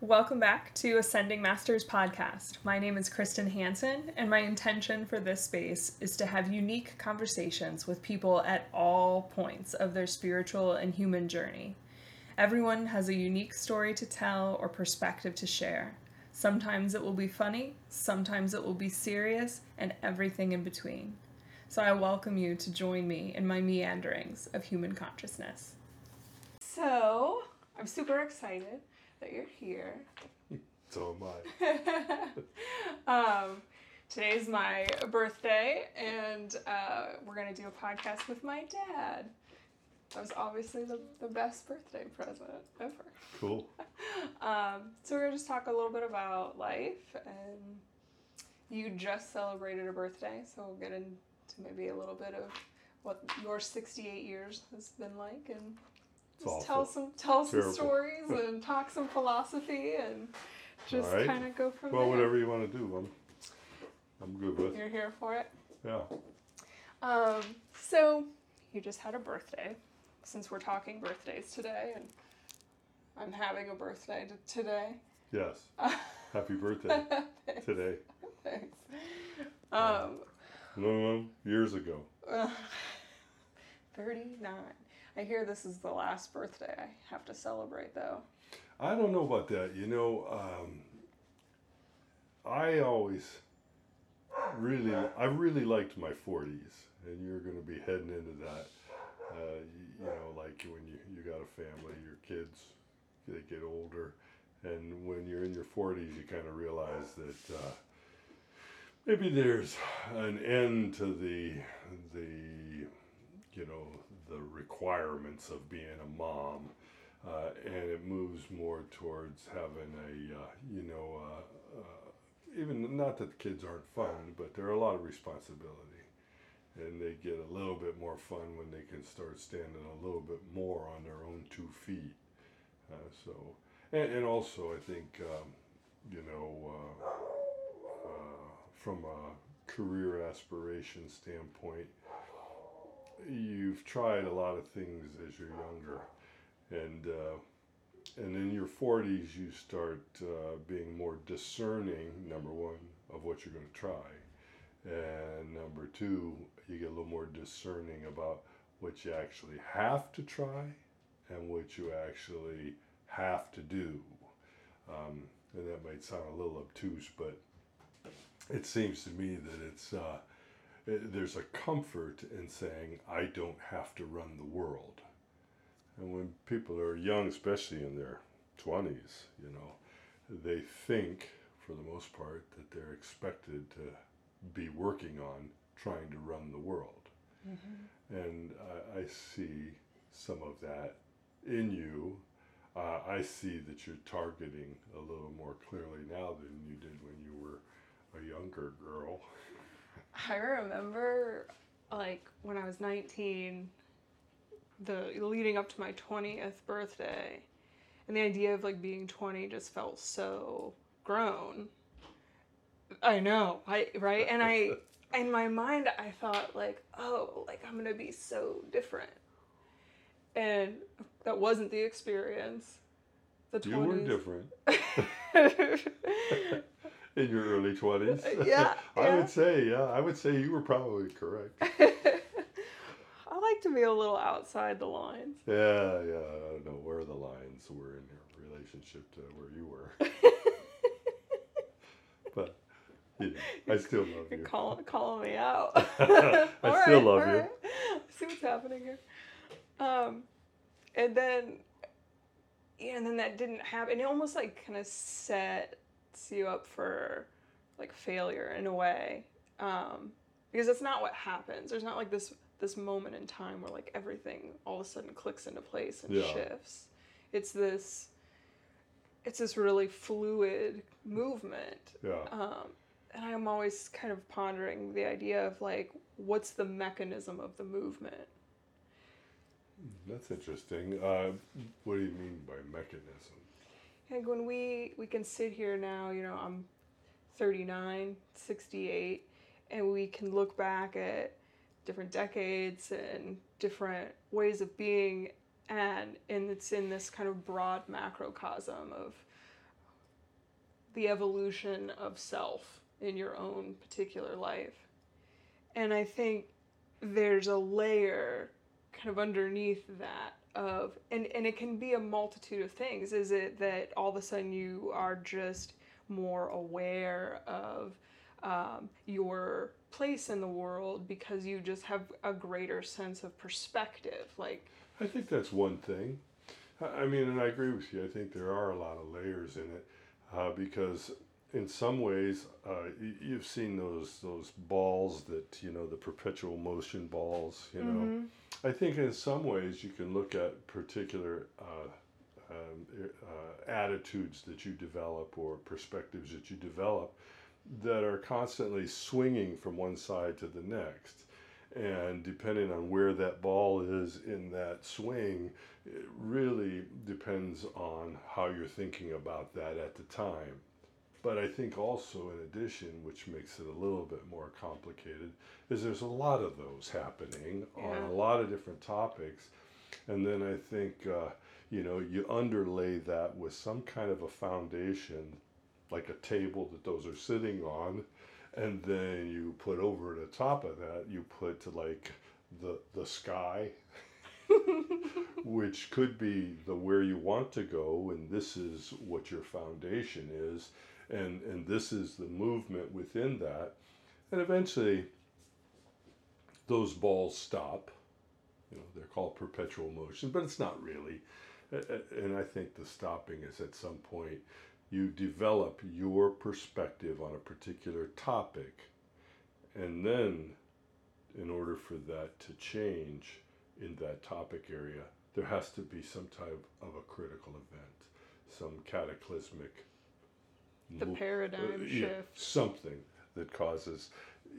Welcome back to Ascending Masters podcast. My name is Kristen Hansen, and my intention for this space is to have unique conversations with people at all points of their spiritual and human journey. Everyone has a unique story to tell or perspective to share. Sometimes it will be funny, sometimes it will be serious, and everything in between. So I welcome you to join me in my meanderings of human consciousness. So, I'm super excited that you're here. So am I. um, today's my birthday, and uh, we're going to do a podcast with my dad. That was obviously the, the best birthday present ever. Cool. um, so we're going to just talk a little bit about life, and you just celebrated a birthday, so we'll get into maybe a little bit of what your 68 years has been like and just tell some tell some stories and talk some philosophy and just right. kind of go from well, there. Well, whatever you want to do, I'm I'm good with. You're here for it. Yeah. Um. So you just had a birthday, since we're talking birthdays today, and I'm having a birthday today. Yes. Happy birthday today. Thanks. Um. No, no, years ago. Uh, Thirty-nine. I hear this is the last birthday I have to celebrate, though. I don't know about that. You know, um, I always really, I really liked my 40s, and you're going to be heading into that. Uh, you, you, know, like when you, you got a family, your kids, they get older, and when you're in your 40s, you kind of realize that uh, maybe there's an end to the, the, you know, the requirements of being a mom. Uh, and it moves more towards having a, uh, you know, uh, uh, even not that the kids aren't fun, but there are a lot of responsibility. And they get a little bit more fun when they can start standing a little bit more on their own two feet. Uh, so, and, and also, I think, um, you know, from a career aspiration standpoint, you've tried a lot of things as you're younger, and uh, and in your 40s you start uh, being more discerning. Number one, of what you're going to try, and number two, you get a little more discerning about what you actually have to try and what you actually have to do. Um, and that might sound a little obtuse, but it seems to me that it's uh, there's a comfort in saying, I don't have to run the world. And when people are young, especially in their 20s, you know, they think, for the most part, that they're expected to be working on trying to run the world. Mm-hmm. And I, I, see some of that in you. Uh, I see that you're targeting a little more clearly now than you did when you were a younger girl. I remember like when I was 19 the leading up to my 20th birthday and the idea of like being 20 just felt so grown. I know. I right and I in my mind I thought like, "Oh, like I'm going to be so different." And that wasn't the experience. The 20s. You were different. in your early 20s. Uh, yeah. I yeah. would say, yeah, I would say you were probably correct. I like to be a little outside the lines. Yeah, yeah. I don't know where the lines were in your relationship to where you were. but yeah, I still love You're you. Calling, calling me out. I all still right, love you. Right. See what's happening here. Um, and then, yeah, and then that didn't happen. And it almost like kind of set sets you up for like failure in a way um, because that's not what happens. There's not like this this moment in time where like everything all of a sudden clicks into place and yeah. shifts. It's this it's this really fluid movement. Yeah. Um, and i'm always kind of pondering the idea of like what's the mechanism of the movement? That's interesting. Uh, what do you mean by mechanism like when we we can sit here now, you know, I'm 39, 68, and we can look back at different decades and different ways of being and and it's in this kind of broad macrocosm of the evolution of self in your own particular life. And I think there's a layer kind of underneath that of and and it can be a multitude of things is it that all of a sudden you are just more aware of um, your place in the world because you just have a greater sense of perspective like I think that's one thing. I mean, and I agree with you. I think there are a lot of layers in it uh, because, in some ways, uh, you've seen those those balls that you know the perpetual motion balls. You know, mm-hmm. I think in some ways you can look at particular. Uh, um, uh, attitudes that you develop or perspectives that you develop that are constantly swinging from one side to the next and depending on where that ball is in that swing, it really depends on how you're thinking about that at the time. But I think also, in addition, which makes it a little bit more complicated, is there's a lot of those happening yeah. on a lot of different topics. And then I think, uh, you know, you underlay that with some kind of a foundation, like a table that those are sitting on, and then you put over the top of that you put like the the sky which could be the where you want to go and this is what your foundation is and and this is the movement within that. And eventually those balls stop. You know they're called perpetual motion but it's not really. And i think the stopping is at some point you develop your perspective on a particular topic. And then, in order for that to change in that topic area, there has to be some type of a critical event, some cataclysmic the mo- paradigm uh, shift. Yeah, something that causes,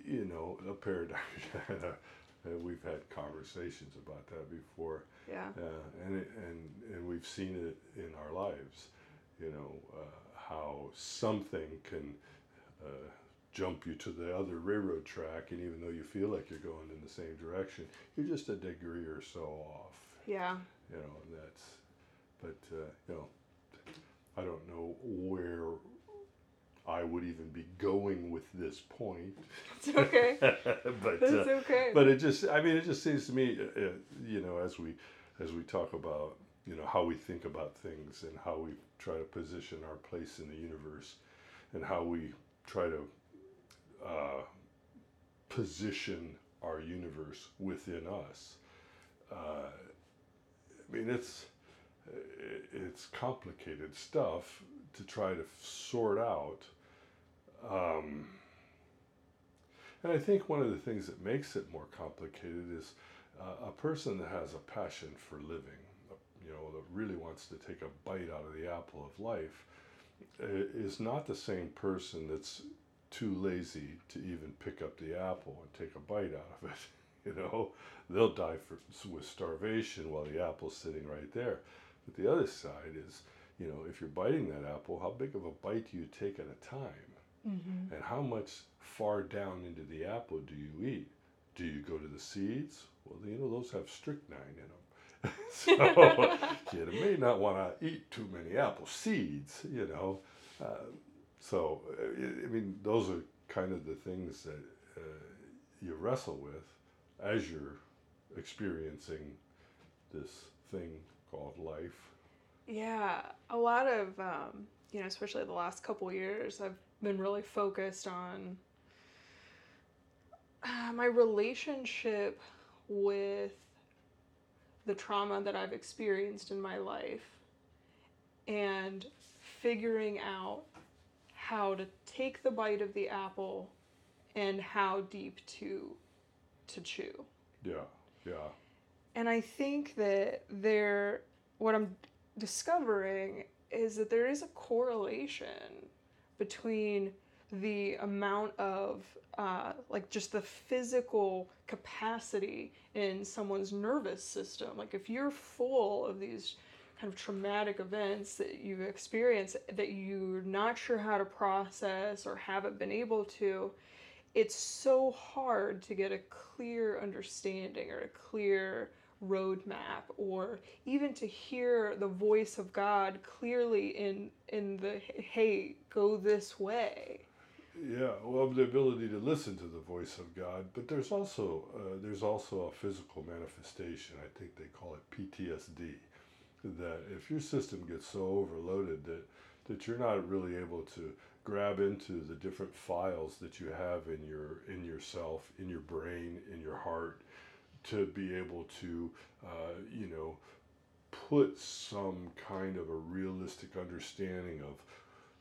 you know, a paradigm. and we've had conversations about that before. Yeah. Uh, and, it, and and we've seen it in our lives you know, uh, how something can uh, jump you to the other railroad track, and even though you feel like you're going in the same direction, you're just a degree or so off. Yeah. You know, and that's, but, uh, you know, I don't know where I would even be going with this point. It's okay. but it's uh, okay. But it just, I mean, it just seems to me, uh, uh, you know, as we as we talk about you know how we think about things and how we try to position our place in the universe and how we try to uh, position our universe within us. Uh, I mean, it's it's complicated stuff to try to sort out. Um, and I think one of the things that makes it more complicated is uh, a person that has a passion for living you know, that really wants to take a bite out of the apple of life is not the same person that's too lazy to even pick up the apple and take a bite out of it. You know, they'll die for, with starvation while the apple's sitting right there. But the other side is, you know, if you're biting that apple, how big of a bite do you take at a time? Mm-hmm. And how much far down into the apple do you eat? Do you go to the seeds? Well, you know, those have strychnine in them. so you may not want to eat too many apple seeds, you know. Uh, so, uh, I mean, those are kind of the things that uh, you wrestle with as you're experiencing this thing called life. Yeah, a lot of, um, you know, especially the last couple years, I've been really focused on uh, my relationship with the trauma that I've experienced in my life and figuring out how to take the bite of the apple and how deep to to chew. Yeah, yeah. And I think that there what I'm discovering is that there is a correlation between the amount of uh, like just the physical capacity in someone's nervous system. Like if you're full of these kind of traumatic events that you've experienced that you're not sure how to process or haven't been able to, it's so hard to get a clear understanding or a clear roadmap or even to hear the voice of God clearly in in the hey go this way. Yeah well the ability to listen to the voice of God but there's also uh, there's also a physical manifestation I think they call it PTSD that if your system gets so overloaded that that you're not really able to grab into the different files that you have in your in yourself in your brain in your heart to be able to, uh, you know, put some kind of a realistic understanding of,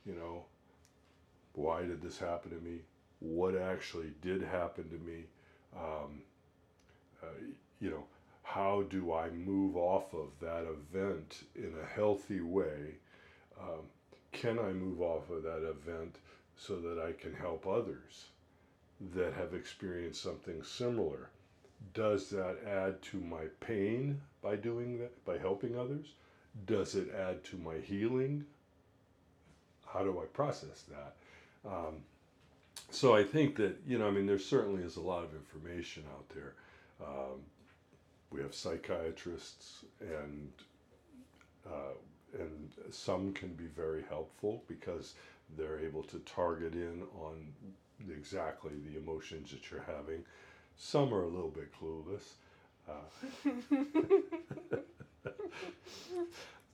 you know, why did this happen to me? What actually did happen to me? Um, uh, you know, how do I move off of that event in a healthy way? Um, can I move off of that event so that I can help others that have experienced something similar? Does that add to my pain by doing that, by helping others? Does it add to my healing? How do I process that? Um, so I think that, you know, I mean, there certainly is a lot of information out there. Um, we have psychiatrists and uh, and some can be very helpful because they're able to target in on exactly the emotions that you're having. Some are a little bit clueless. Uh,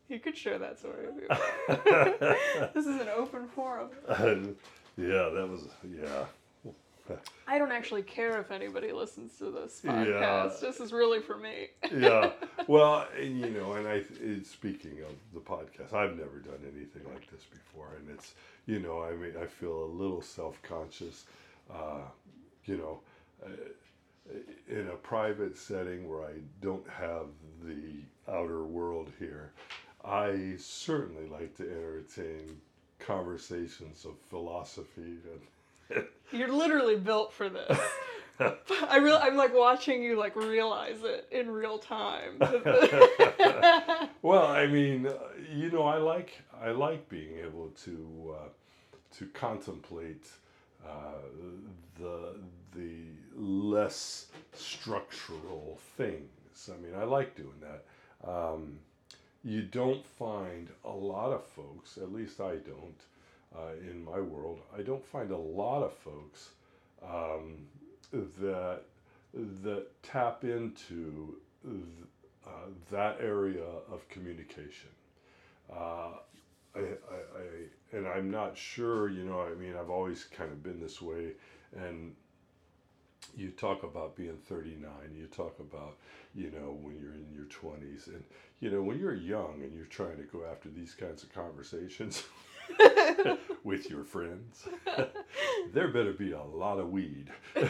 you could share that story. this is an open forum. yeah, that was yeah. I don't actually care if anybody listens to this podcast. Yeah. This is really for me. yeah. Well, and, you know, and I speaking of the podcast, I've never done anything like this before, and it's you know, I mean, I feel a little self conscious. Uh, you know, uh, in a private setting where I don't have the outer world here, I certainly like to entertain conversations of philosophy. And You're literally built for this. I really, I'm like watching you like realize it in real time. well, I mean, you know, I like I like being able to uh, to contemplate uh, the the less structural things. I mean, I like doing that. Um, you don't find a lot of folks, at least I don't, uh, in my world, I don't find a lot of folks um, that that tap into th- uh, that area of communication. Uh, I, I, I, and I'm not sure, you know, I mean, I've always kind of been this way, and you talk about being 39 you talk about you know when you're in your 20s and you know when you're young and you're trying to go after these kinds of conversations with your friends there better be a lot of weed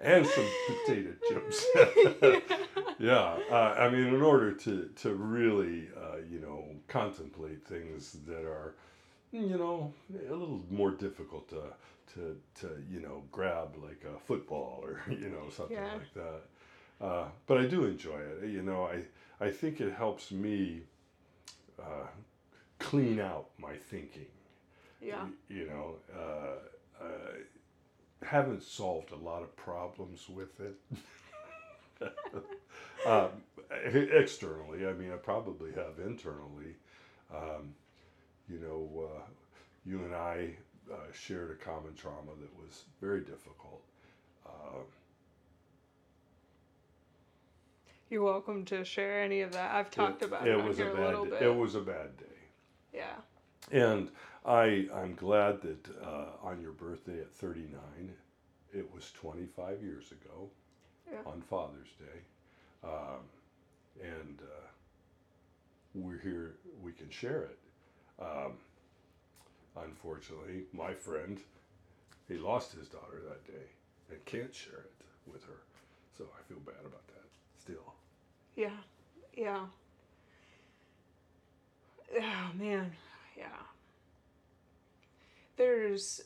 and some potato chips yeah uh, i mean in order to to really uh, you know contemplate things that are you know, a little more difficult to to to you know grab like a football or you know something yeah. like that. Uh, but I do enjoy it. You know, I I think it helps me uh, clean out my thinking. Yeah. You, you know, uh, uh, haven't solved a lot of problems with it. um, externally, I mean, I probably have internally. Um, you know, uh, you and I uh, shared a common trauma that was very difficult. Uh, You're welcome to share any of that. I've talked it, about it, it was a, bad, a little bit. It was a bad day. Yeah. And I, I'm glad that uh, on your birthday at 39, it was 25 years ago yeah. on Father's Day. Um, and uh, we're here, we can share it. Um, unfortunately, my friend, he lost his daughter that day and can't share it with her. So I feel bad about that still. Yeah, yeah. Oh man, yeah. There's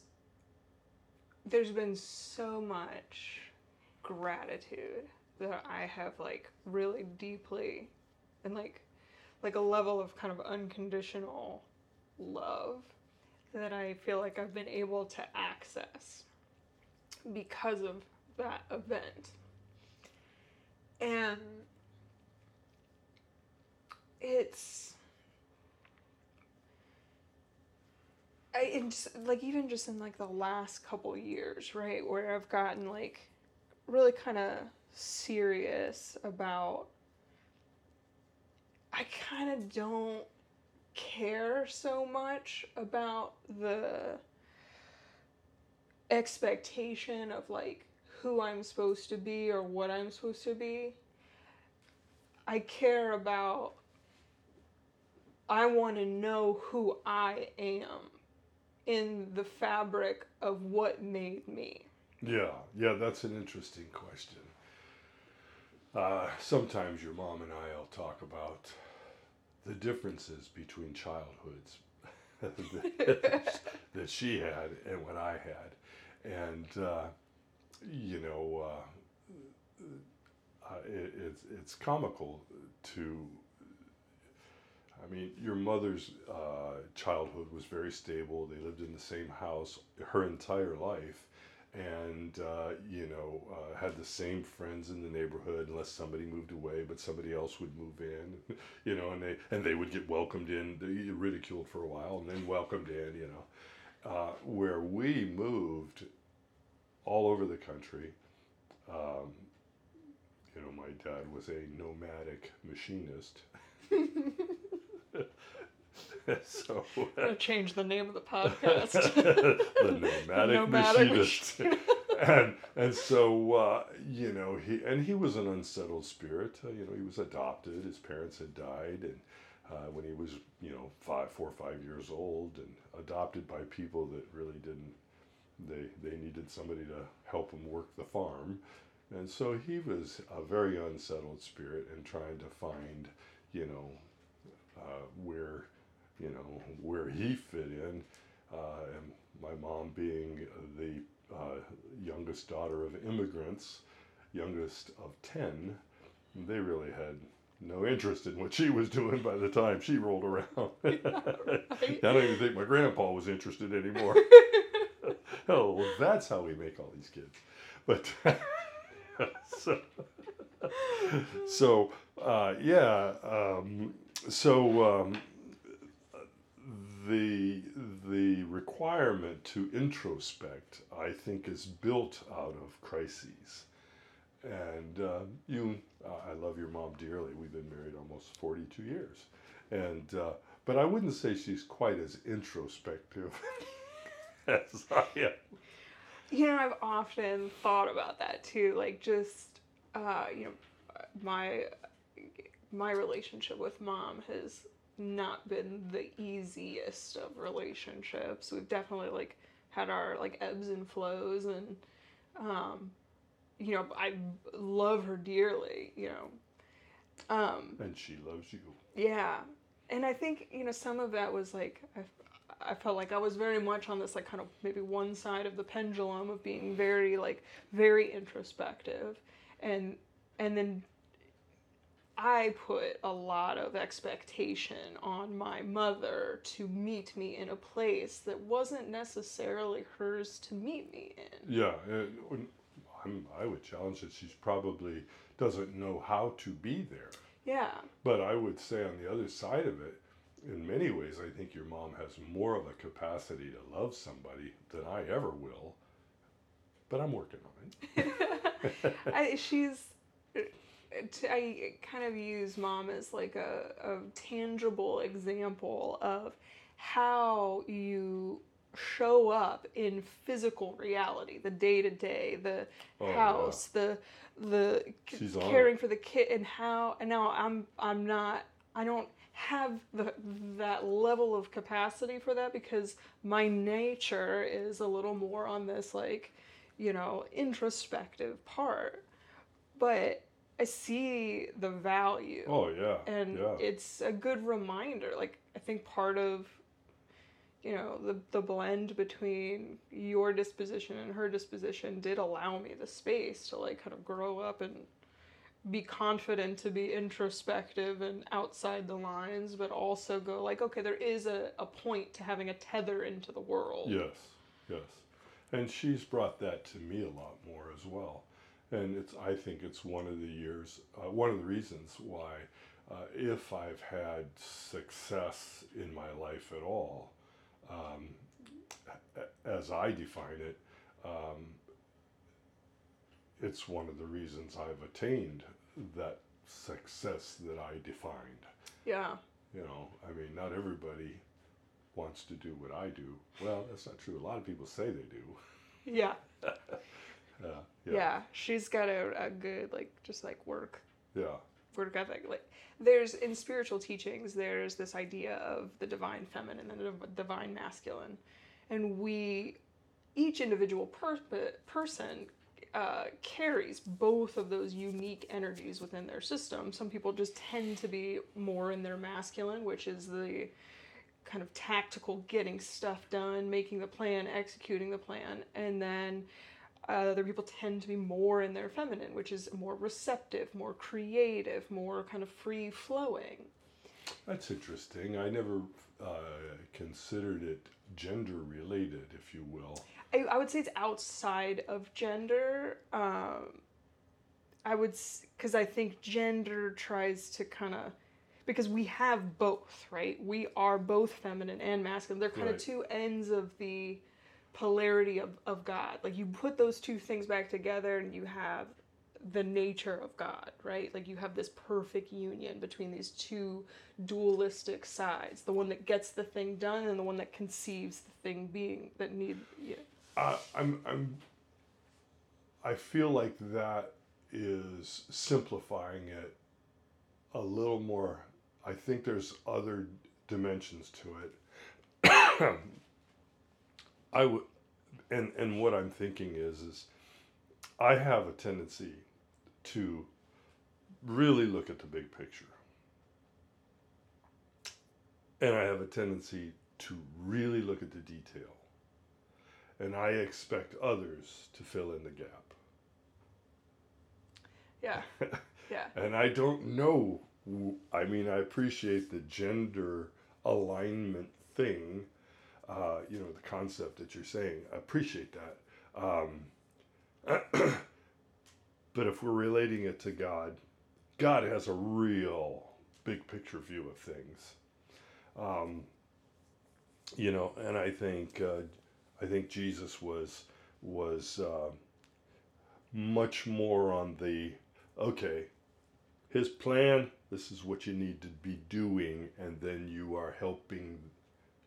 there's been so much gratitude that I have like really deeply and like like a level of kind of unconditional love that I feel like I've been able to access because of that event. And it's I and just, like even just in like the last couple years, right, where I've gotten like really kind of serious about I kind of don't care so much about the expectation of like who I'm supposed to be or what I'm supposed to be. I care about I want to know who I am in the fabric of what made me. Yeah, yeah, that's an interesting question. Uh, sometimes your mom and I'll talk about the differences between childhoods that, she had and what I had. And, uh, you know, uh, uh, it, it's, it's comical to I mean, your mother's uh, childhood was very stable. They lived in the same house her entire life, and uh, you know uh, had the same friends in the neighborhood unless somebody moved away, but somebody else would move in, you know, and they and they would get welcomed in, ridiculed for a while, and then welcomed in, you know. Uh, where we moved all over the country. Um, you know, my dad was a nomadic machinist. so uh, change the name of the podcast. the nomadic, the nomadic machinist. and and so uh, you know he and he was an unsettled spirit. Uh, you know he was adopted. His parents had died, and uh, when he was you know five, four or five years old, and adopted by people that really didn't. They they needed somebody to help him work the farm, and so he was a very unsettled spirit and trying to find you know uh, where you know where he fit in, uh, and my mom being the uh, youngest daughter of immigrants, youngest of ten, they really had no interest in what she was doing by the time she rolled around. I don't even think my grandpa was interested anymore. oh, that's how we make all these kids. But so, so uh, yeah, um, so um, the the requirement to introspect, I think, is built out of crises. And uh, you, uh, I love your mom dearly. We've been married almost forty-two years, and uh, but I wouldn't say she's quite as introspective as I am. You know, I've often thought about that too. Like just, uh, you know, my my relationship with mom has not been the easiest of relationships. We've definitely like had our like ebbs and flows and um you know, I love her dearly, you know. Um and she loves you. Yeah. And I think, you know, some of that was like I I felt like I was very much on this like kind of maybe one side of the pendulum of being very like very introspective and and then I put a lot of expectation on my mother to meet me in a place that wasn't necessarily hers to meet me in. Yeah, I'm, I would challenge that she's probably doesn't know how to be there. Yeah. But I would say on the other side of it, in many ways, I think your mom has more of a capacity to love somebody than I ever will. But I'm working on it. I, she's I kind of use mom as like a, a tangible example of how you show up in physical reality, the day to day, the oh, house, yeah. the the caring for the kid, and how. And now I'm I'm not. I don't have the that level of capacity for that because my nature is a little more on this like, you know, introspective part. But I see the value. Oh yeah. And yeah. it's a good reminder. Like I think part of you know, the the blend between your disposition and her disposition did allow me the space to like kind of grow up and be confident to be introspective and outside the lines, but also go like, okay, there is a, a point to having a tether into the world. Yes, yes. and she's brought that to me a lot more as well. And it's I think it's one of the years, uh, one of the reasons why, uh, if I've had success in my life at all, um, as I define it, um, it's one of the reasons I've attained that success that I defined. Yeah. You know, I mean, not everybody wants to do what I do. Well, that's not true. A lot of people say they do. Yeah. Uh, Yeah. yeah. She's got a, a good like just like work Yeah. work ethic. Like there's in spiritual teachings, there's this idea of the divine feminine and the divine masculine, and we each individual per- person uh, carries both of those unique energies within their system. Some people just tend to be more in their masculine, which is the kind of tactical getting stuff done, making the plan, executing the plan, and then other people tend to be more in their feminine, which is more receptive, more creative, more kind of free flowing. That's interesting. I never uh, considered it gender related, if you will. I, I would say it's outside of gender. Um, I would, because I think gender tries to kind of, because we have both, right? We are both feminine and masculine. They're kind Right. of two ends of the polarity of, of God. Like you put those two things back together and you have the nature of God, right? Like you have this perfect union between these two dualistic sides the one that gets the thing done and the one that conceives the thing being that need. Yeah. Uh, I'm, I'm, I feel like that is simplifying it a little more. I think there's other dimensions to it. I would, and and what I'm thinking is is, I have a tendency to really look at the big picture, and I have a tendency to really look at the detail and I expect others to fill in the gap. Yeah. Yeah. And I don't know. I mean, I appreciate the gender alignment thing. Uh, you know, the concept that you're saying. I appreciate that. Um, but if we're relating it to God, God has a real big picture view of things. Um, you know, and I think uh, I think Jesus was was uh, much more on the okay. His plan. This is what you need to be doing, and then you are helping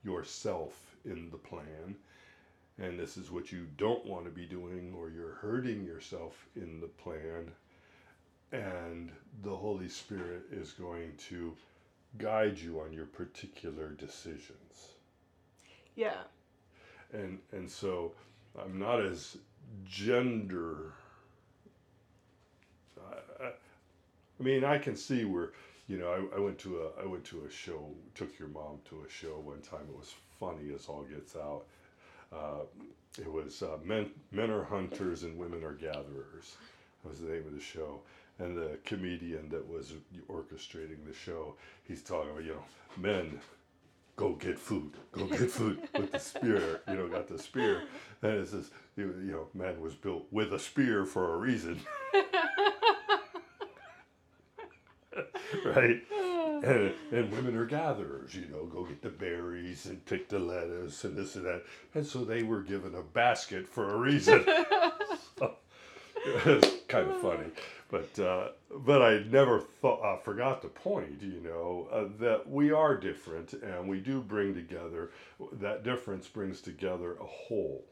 yourself in the plan. And this is what you don't want to be doing, or you're hurting yourself in the plan. And the Holy Spirit is going to guide you on your particular decisions Yeah. and and so I'm not as gender. I, I, I mean, I can see where you know I, I went to a I went to a show. Took your mom to a show one time. It was funny as all gets out. Uh, it was uh, men men are hunters and women are gatherers. That was the name of the show. And the comedian that was orchestrating the show, he's talking about you know men go get food, go get food with the spear. You know, got the spear, and it says, you you know, man was built with a spear for a reason, right? And, and women are gatherers, you know, go get the berries and pick the lettuce and this and that. And so they were given a basket for a reason. it's kind of funny, but uh, but I never thought uh, forgot the point. You know uh, that we are different, and we do bring together. That difference brings together a whole.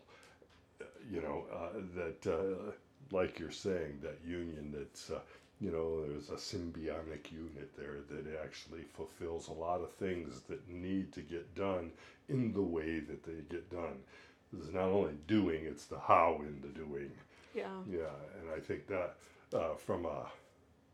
You know uh, that, uh, like you're saying, that union. That's uh, you know there's a symbiotic unit there that actually fulfills a lot of things that need to get done in the way that they get done. This is not only doing; it's the how in the doing. Yeah. Yeah, and I think that uh, from a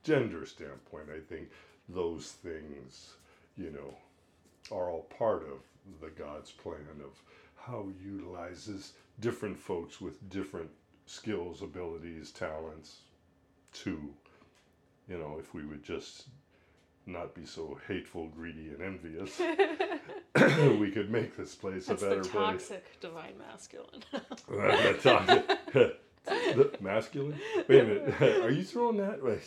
gender standpoint, I think those things, you know, are all part of the God's plan of how He utilizes different folks with different skills, abilities, talents to, you know, if we would just not be so hateful, greedy, and envious, we could make this place That's a the better place. toxic divine masculine. the toxic. the masculine? Wait a minute. Are you throwing that? Wait.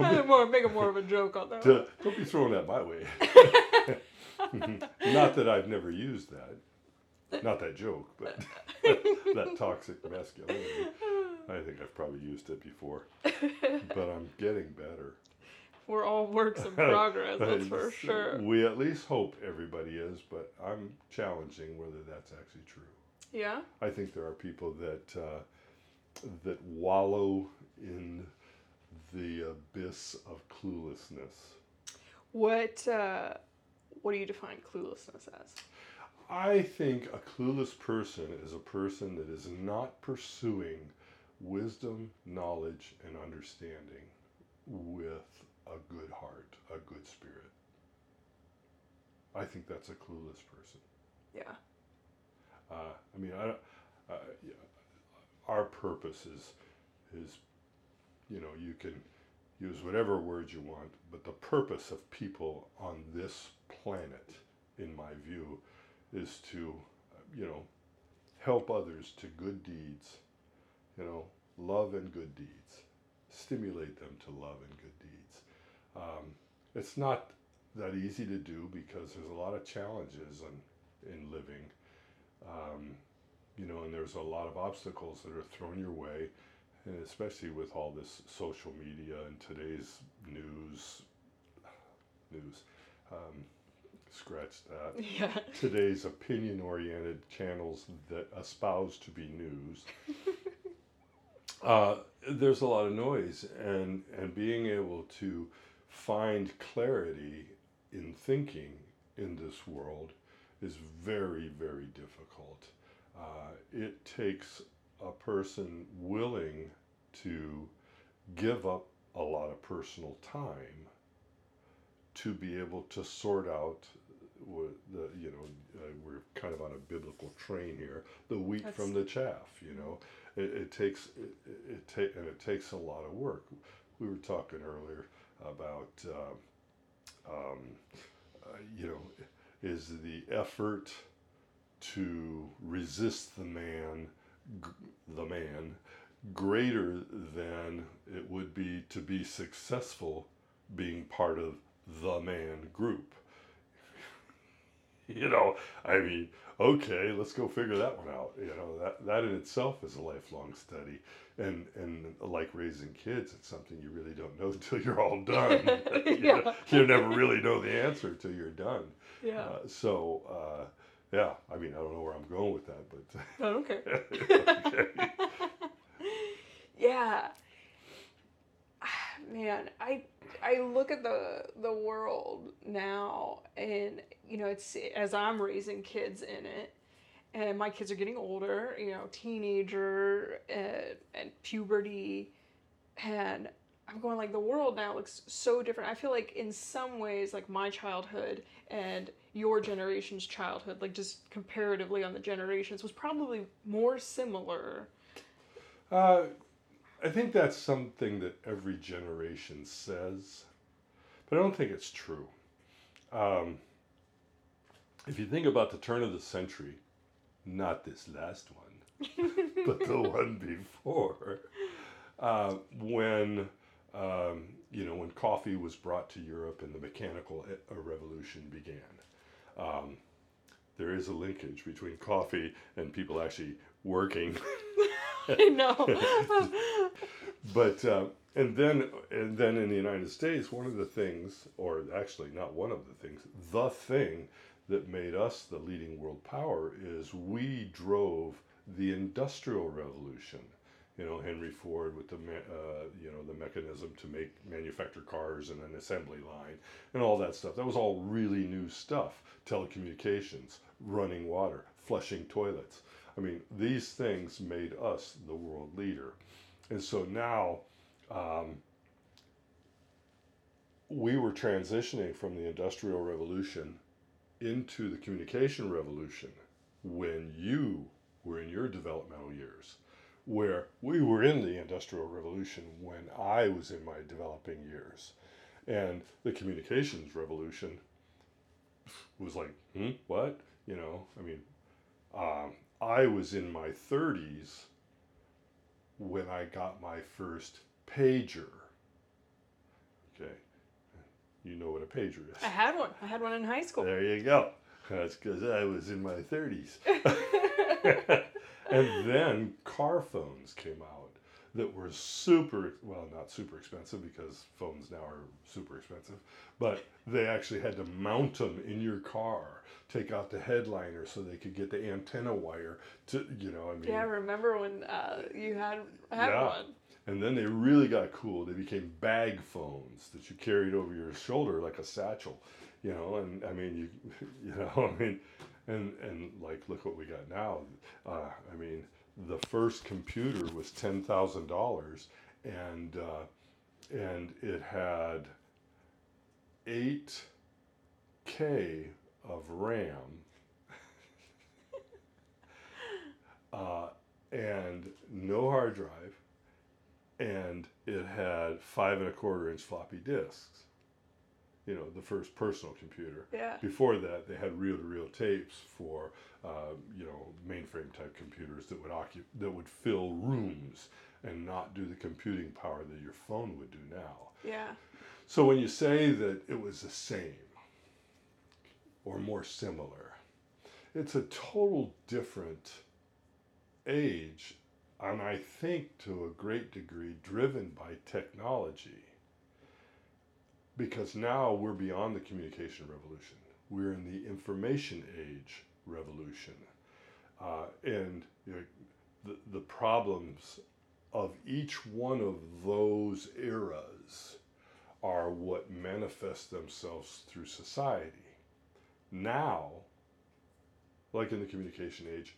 I'm more make it more of a joke on that. Don't don't be throwing that my way. Not that I've never used that. Not that joke, but that toxic masculinity. I think I've probably used it before. But I'm getting better. We're all works in progress, that's for sure. We at least hope everybody is, but I'm challenging whether that's actually true. Yeah. I think there are people that uh, that wallow in the abyss of cluelessness. What uh, what do you define cluelessness as? I think a clueless person is a person that is not pursuing wisdom, knowledge, and understanding with a good heart, a good spirit. I think that's a clueless person. Yeah. Uh, I mean, I, uh, yeah, our purpose is, is, you know, you can use whatever words you want, but the purpose of people on this planet, in my view, is to, you know, help others to good deeds, you know, love and good deeds, stimulate them to love and good deeds. Um, it's not that easy to do because there's a lot of challenges in, in living um, you know, and there's a lot of obstacles that are thrown your way, and especially with all this social media and today's news, news, um, scratch that. Yeah. Today's opinion-oriented channels that espouse to be news. uh, there's a lot of noise, and and being able to find clarity in thinking in this world is very, very difficult. Uh, it takes a person willing to give up a lot of personal time to be able to sort out the you know uh, we're kind of on a biblical train here the wheat That's- from the chaff you know it, it takes it, it, and it takes a lot of work we were talking earlier about uh, um, uh, you know is the effort to resist the man, g- the man, greater than it would be to be successful being part of the man group. you know, I mean, okay, let's go figure that one out. You know, that that in itself is a lifelong study. And and like raising kids, it's something you really don't know until you're all done. you, Yeah. you never really know the answer until you're done. Yeah. Uh, so, uh, yeah, I mean, I don't know where I'm going with that, but I don't care. okay. Yeah. Man, I I look at the the world now and you know it's as I'm raising kids in it and my kids are getting older, you know, teenager and, and puberty and I'm going like the world now looks so different. I feel like in some ways like my childhood and your generation's childhood like just comparatively on the generations was probably more similar. Uh, I think that's something that every generation says, but I don't think it's true. Um, if you think about the turn of the century, not this last one, but the one before, uh, when um, you know when coffee was brought to Europe and the mechanical e- uh, revolution began. Um, there is a linkage between coffee and people actually working I know. but uh, and then and then in the United States, one of the things, or actually not one of the things, the thing that made us the leading world power is we drove the industrial revolution. You know, Henry Ford with the uh, you know the mechanism to make manufacture cars and an assembly line and all that stuff. That was all really new stuff. Telecommunications, running water, flushing toilets. I mean, these things made us the world leader. And so now um, we were transitioning from the Industrial Revolution into the communication revolution when you were in your developmental years, where we were in the Industrial Revolution when I was in my developing years. And the communications revolution was like, hmm, what? You know, I mean, um, I was in my 30s when I got my first pager. Okay. You know what a pager is. I had one. I had one in high school. There you go. That's because I was in my 30s. and then car phones came out that were super, well, not super expensive because phones now are super expensive, but they actually had to mount them in your car, take out the headliner so they could get the antenna wire to, you know, I mean. Yeah, I remember when uh, you had, had Yeah. one. And then they really got cool. They became bag phones that you carried over your shoulder like a satchel, you know. And I mean, you, you know, I mean, and and like look what we got now. Uh, I mean, the first computer was ten thousand dollars, and uh, and it had eight k of RAM. uh, and no hard drive, and it had five and a quarter inch floppy disks. You know, the first personal computer. Yeah. Before that, they had reel-to-reel tapes for, uh, you know, mainframe type computers that would occup- that would fill rooms and not do the computing power that your phone would do now. Yeah. So when you say that it was the same or more similar, it's a total different age, and I think to a great degree driven by technology. Because now we're beyond the communication revolution. We're in the information age revolution. Uh, and you know, the, the problems of each one of those eras are what manifest themselves through society. Now, like in the communication age,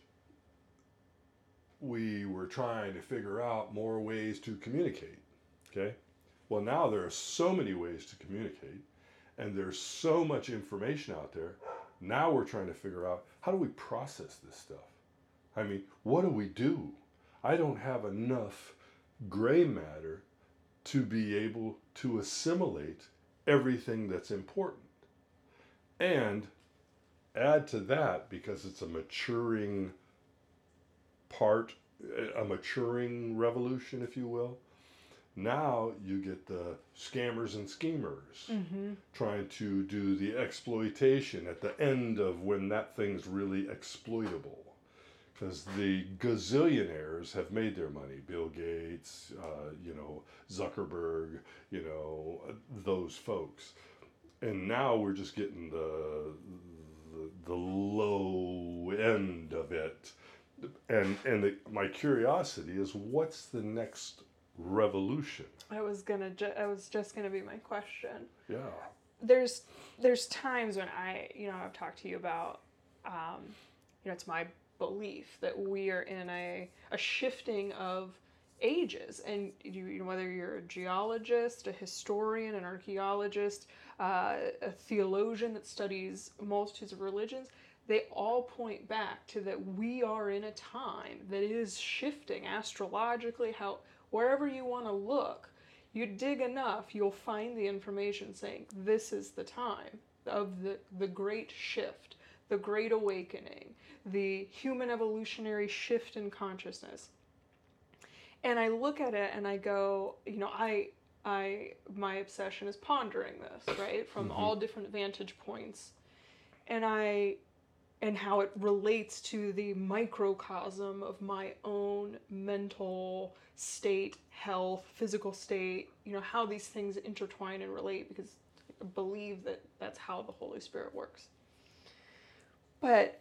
we were trying to figure out more ways to communicate. Okay? Well, now there are so many ways to communicate, and there's so much information out there. Now we're trying to figure out how do we process this stuff? I mean, what do we do? I don't have enough gray matter to be able to assimilate everything that's important. And add to that, because it's a maturing part, a maturing revolution, if you will. Now you get the scammers and schemers Mm-hmm. trying to do the exploitation at the end of when that thing's really exploitable. Because the gazillionaires have made their money. Bill Gates, uh, you know, Zuckerberg, you know, those folks. And now we're just getting the, the, the low end of it. And, and the, my curiosity is what's the next revolution? I was gonna. Ju- I was just gonna be my question. Yeah. there's there's times when I you know I've talked to you about um, you know it's my belief that we are in a a shifting of ages and you, you know whether you're a geologist a historian an archaeologist uh, a theologian that studies multitudes of religions they all point back to that we are in a time that is shifting astrologically how wherever you want to look you dig enough, you'll find the information saying this is the time of the, the great shift, the great awakening, the human evolutionary shift in consciousness. And I look at it and I go, you know, I I my obsession is pondering this, right? From mm-hmm. all different vantage points. And I and how it relates to the microcosm of my own mental state, health, physical state, you know, how these things intertwine and relate because I believe that that's how the Holy Spirit works. But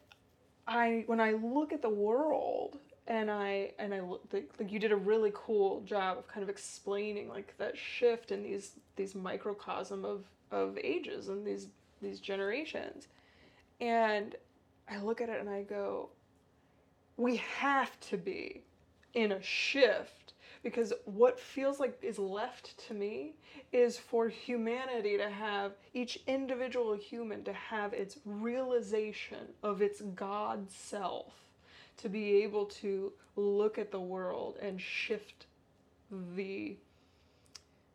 I when I look at the world and I and I look like, like you did a really cool job of kind of explaining like that shift in these these microcosm of of ages and these these generations. And I look at it and I go, we have to be in a shift because what feels like is left to me is for humanity to have each individual human to have its realization of its God self, to be able to look at the world and shift the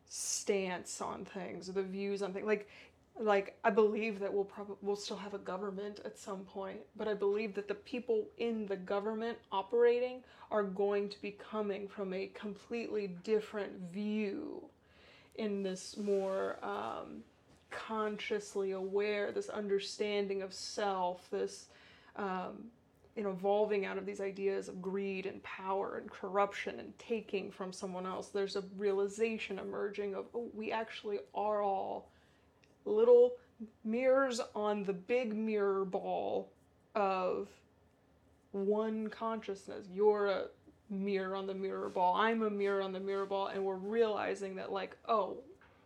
stance on things the views on things. Like like I believe that we'll probably we'll still have a government at some point, but I believe that the people in the government operating are going to be coming from a completely different view in this more um, consciously aware, this understanding of self, this um, you know, evolving out of these ideas of greed and power and corruption and taking from someone else. There's a realization emerging of oh, we actually are all little mirrors on the big mirror ball of one consciousness. You're a mirror on the mirror ball. I'm a mirror on the mirror ball, and we're realizing that, like, oh,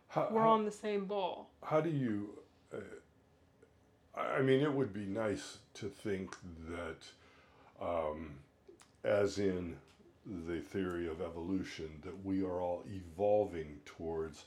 How, we're how, on the same ball. how do you? Uh, I mean, it would be nice to think that, um, as in the theory of evolution, that we are all evolving towards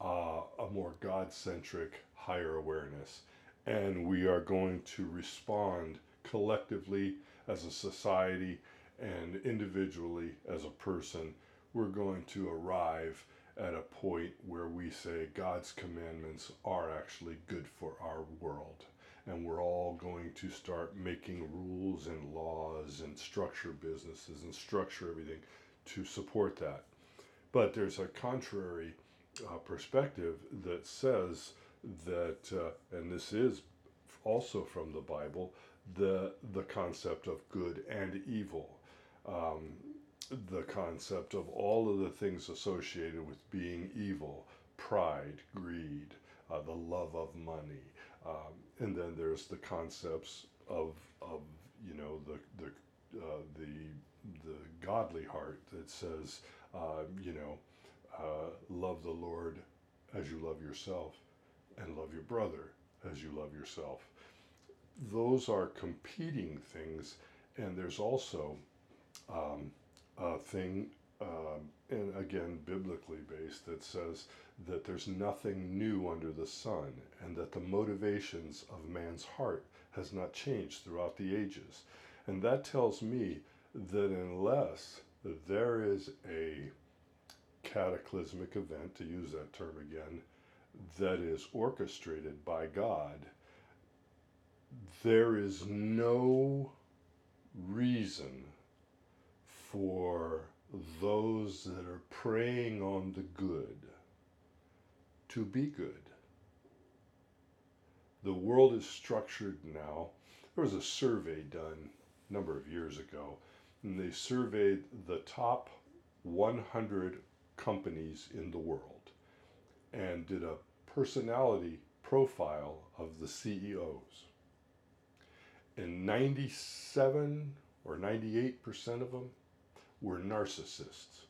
uh, a more God centric, higher awareness. And we are going to respond collectively as a society and individually as a person. We're going to arrive at a point where we say God's commandments are actually good for our world. And we're all going to start making rules and laws and structure businesses and structure everything to support that. But there's a contrary uh, perspective that says that, uh, and this is also from the Bible, the the concept of good and evil, um, the concept of all of the things associated with being evil, pride, greed, uh, the love of money, um, and then there's the concepts of of you know the the uh, the the godly heart that says uh, you know uh, love the Lord as you love yourself, and love your brother as you love yourself. Those are competing things, and there's also um, a thing, um, and again, biblically based, that says that there's nothing new under the sun, and that the motivations of man's heart has not changed throughout the ages. And that tells me that unless there is a cataclysmic event, to use that term again, that is orchestrated by God, there is no reason for those that are preying on the good to be good. The world is structured now. There was a survey done a number of years ago, and they surveyed the top 100 companies in the world and did a personality profile of the CEOs. And 97 or 98% of them were narcissists.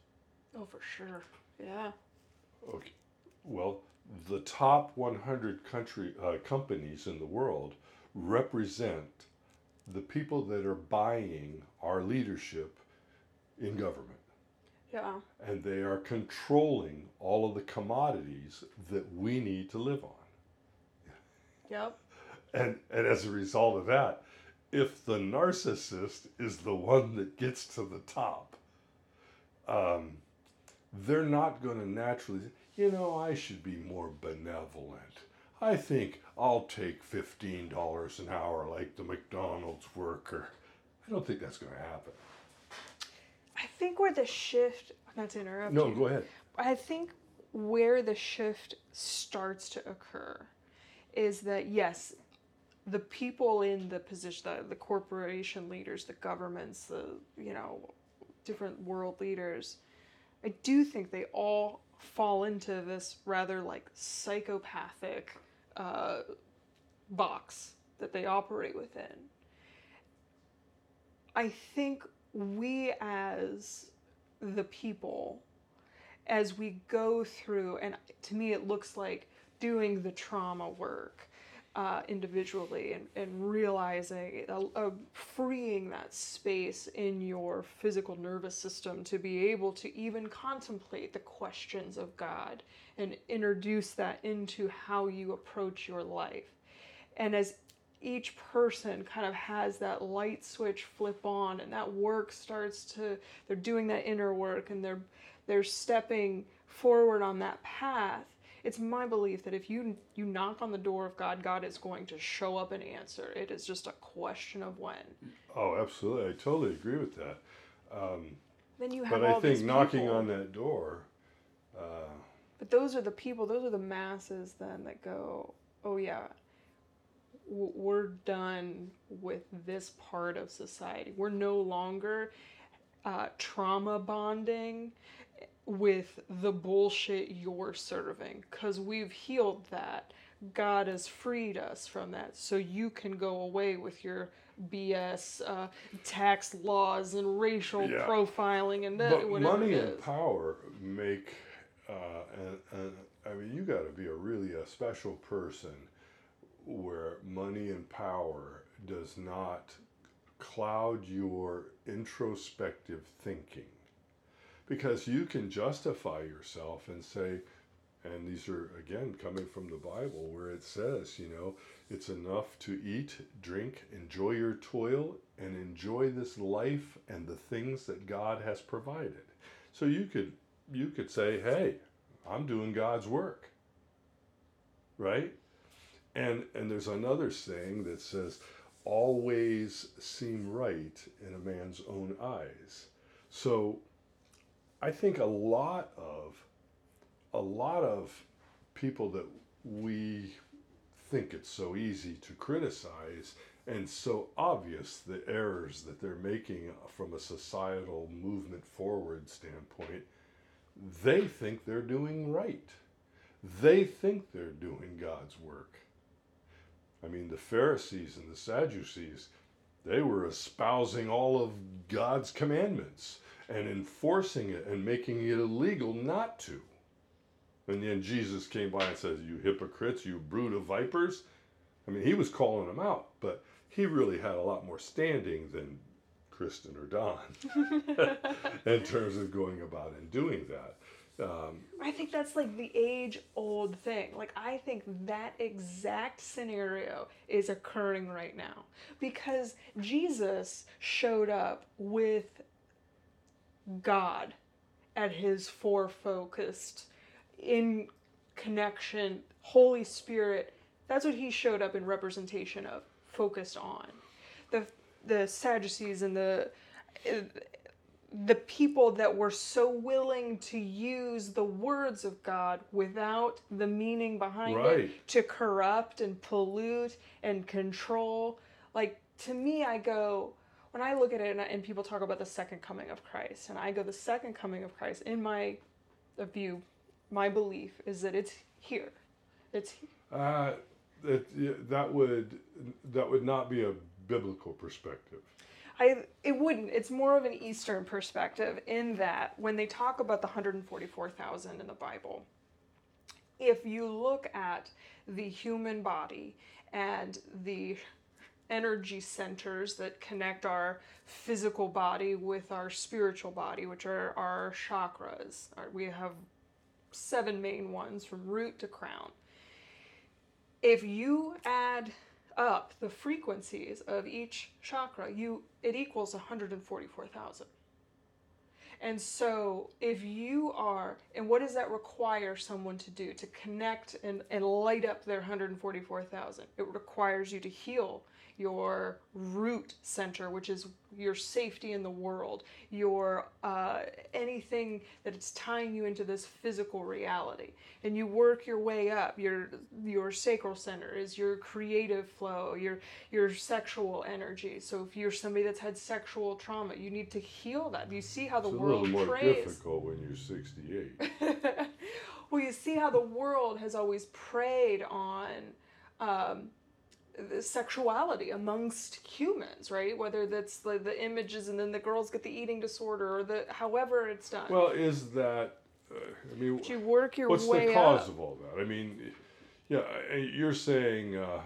Oh, for sure. Yeah. Okay. Well, the top 100 country uh, companies in the world represent the people that are buying our leadership in government. Yeah. and they are controlling all of the commodities that we need to live on. Yep. And, and as a result of that, if the narcissist is the one that gets to the top, um, they're not going to naturally, you know, I should be more benevolent. I think I'll take $15 an hour like the McDonald's worker. I don't think that's going to happen. I think where the shift, not to interrupt No, you, go ahead. I think where the shift starts to occur is that yes, the people in the position, the, the corporation leaders, the governments, the you know, different world leaders, I do think they all fall into this rather like psychopathic uh, box that they operate within. I think we as the people as we go through and to me it looks like doing the trauma work uh, individually and, and realizing uh, uh, freeing that space in your physical nervous system to be able to even contemplate the questions of god and introduce that into how you approach your life. And as each person kind of has that light switch flip on and that work starts to they're doing that inner work and they're they're stepping forward on that path, it's my belief that if you you knock on the door of God, God is going to show up and answer. It is just a question of when. Oh, absolutely. I totally agree with that. Um, Then you have but I think knocking on that door, uh, But those are the people, those are the masses then that go, oh yeah, we're done with this part of society. We're no longer uh, trauma bonding with the bullshit you're serving because we've healed that. God has freed us from that. So you can go away with your BS uh, tax laws and racial Yeah. profiling and that, but money and power make, uh, and, and I mean, you got to be a really a special person where money and power does not cloud your introspective thinking. Because you can justify yourself and say, and these are again coming from the Bible where it says, you know, it's enough to eat, drink, enjoy your toil, and enjoy this life and the things that God has provided. So you could you could say, hey, I'm doing God's work. Right? And and there's another saying that says, always seem right in a man's own eyes. So I think a lot of a lot of people that we think it's so easy to criticize and so obvious the errors that they're making from a societal movement forward standpoint, they think they're doing right. They think they're doing God's work. I mean, the Pharisees and the Sadducees, they were espousing all of God's commandments and enforcing it and making it illegal not to. And then Jesus came by and says, You hypocrites, you brood of vipers. I mean, he was calling them out, but he really had a lot more standing than Kristen or Don in terms of going about and doing that. Um, I think that's like the age old thing. Like, I think that exact scenario is occurring right now because Jesus showed up with God at his fore focused, in connection, Holy Spirit. That's what he showed up in representation of, focused on. The, the Sadducees and the the people that were so willing to use the words of God without the meaning behind it to corrupt and pollute and control. Like, to me, I go, when I look at it and, I- and people talk about the second coming of Christ, and I go, the second coming of Christ, in my view, my belief is that it's here. It's uh, that, that would that would not be a biblical perspective. I it wouldn't. It's more of an Eastern perspective in that when they talk about the 144,000 in the Bible, if you look at the human body and the energy centers that connect our physical body with our spiritual body, which are our chakras, we have seven main ones from root to crown. If you add up the frequencies of each chakra, you it equals 144,000. And so if you are and what does that require someone to do to connect and, and light up their 144,000? It requires you to heal your root center, which is your safety in the world, your uh, anything that it's tying you into this physical reality, and you work your way up. Your your sacral center is your creative flow, your your sexual energy. So if you're somebody that's had sexual trauma, you need to heal that. You see how the It's a world little more prays. difficult when you're 68. well, you see how the world has always preyed on um, sexuality amongst humans, right? Whether that's like the images and then the girls get the eating disorder or the however it's done. Well, is that? Uh, I mean, But you work your what's way the cause up. of all that? I mean, yeah, you're saying. Uh,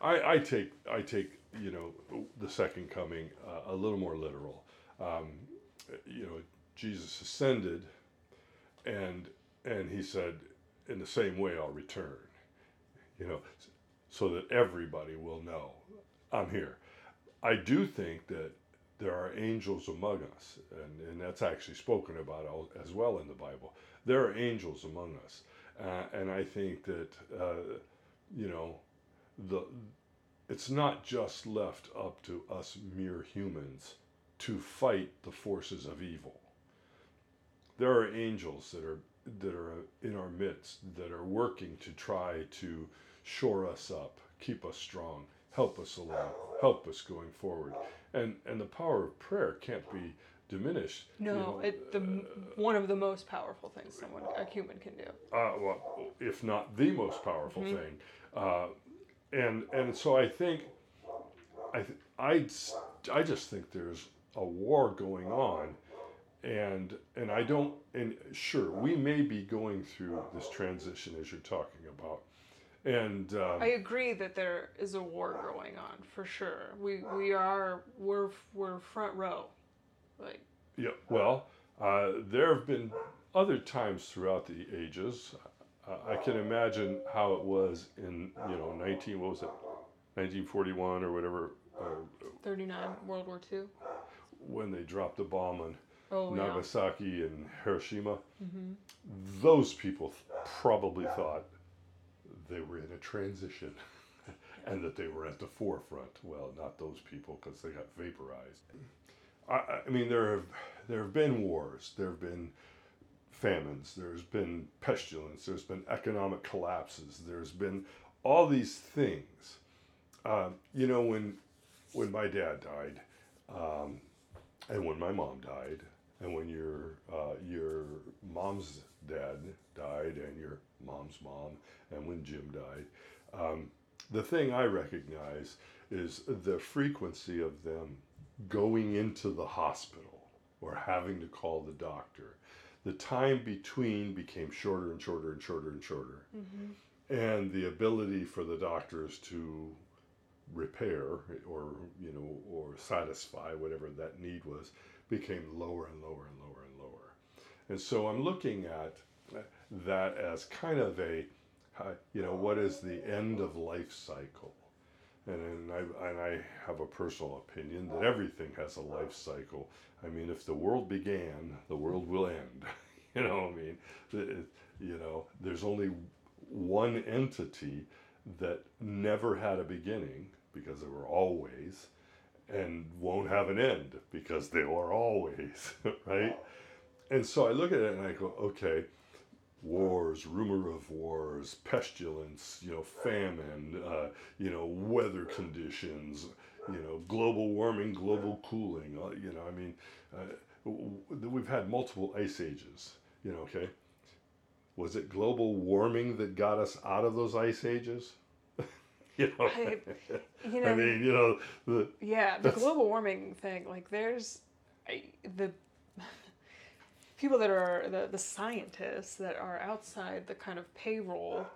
I, I take I take you know the second coming uh, a little more literal. Um, you know, Jesus ascended, and and he said, in the same way I'll return. You know, so that everybody will know I'm here. I do think that there are angels among us, and, and that's actually spoken about as well in the Bible. There are angels among us, uh, and I think that uh, you know the it's not just left up to us mere humans to fight the forces of evil. There are angels that are that are in our midst that are working to try to shore us up, keep us strong, help us along, help us going forward. And and the power of prayer can't be diminished. you No, know. it, the one of the most powerful things someone a human can do. uh, well, if not the most powerful thing. Uh, and and so I think I th- I I just think there's a war going on, and and I don't and sure we may be going through this transition as you're talking about, and um, I agree that there is a war going on for sure. We we are we're we're front row, like Yeah, well, uh, there have been other times throughout the ages. Uh, I can imagine how it was in, you know, 19, what was it, 1941 or whatever, uh, thirty nine World War Two. when they dropped the bomb on Oh yeah. Nagasaki and Hiroshima. hmm Those people probably thought they were in a transition and that they were at the forefront. Well, not those people because they got vaporized. I, I- I mean, there have there have been wars, there have been famines, there's been pestilence, there's been economic collapses, there's been all these things. Um, you know, when when my dad died, um, and when my mom died, and when your uh, your mom's dad died, and your mom's mom, and when Jim died, um, the thing I recognize is the frequency of them going into the hospital or having to call the doctor. The time between became shorter and shorter and shorter and shorter, hmm and the ability for the doctors to repair or you know or satisfy whatever that need was became lower and lower and lower and lower and so i'm looking at that as kind of a uh, you know what is the end of life cycle and, and I and I have a personal opinion that everything has a life cycle. I mean, if the world began, the world will end. you know, I mean, you know, there's only one entity that never had a beginning because there were always, and won't have an end because they are always, right? And so I look at it and I go, okay, wars, rumor of wars, pestilence, you know, famine, uh, you know, weather conditions, you know, global warming, global cooling. Uh, you know, I mean, uh, we've had multiple ice ages. You know, okay. Was it global warming that got us out of those ice ages? you know, I- You know, I mean, you know, the yeah, the global warming thing. Like, there's I, the people that are the the scientists that are outside the kind of payroll.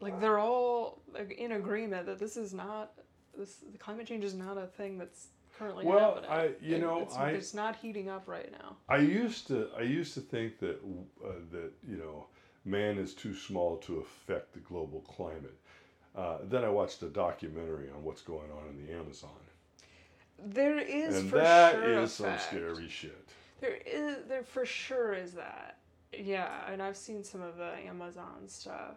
Like, they're all like, in agreement that this is not this. The climate change is not a thing that's currently Well, happening. I- you It- know, it's, I- it's not heating up right now. I used to I used to think that uh, that you know man is too small to affect the global climate. Uh, then I watched a documentary on what's going on in the Amazon, There is and for that sure is some scary shit. There is there for sure is that. Yeah, and I've seen some of the Amazon stuff.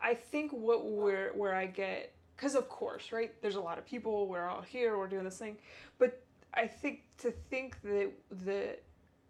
I think what where where I get cuz of course, right? There's a lot of people, we're all here, we're doing this thing. But I think to think that that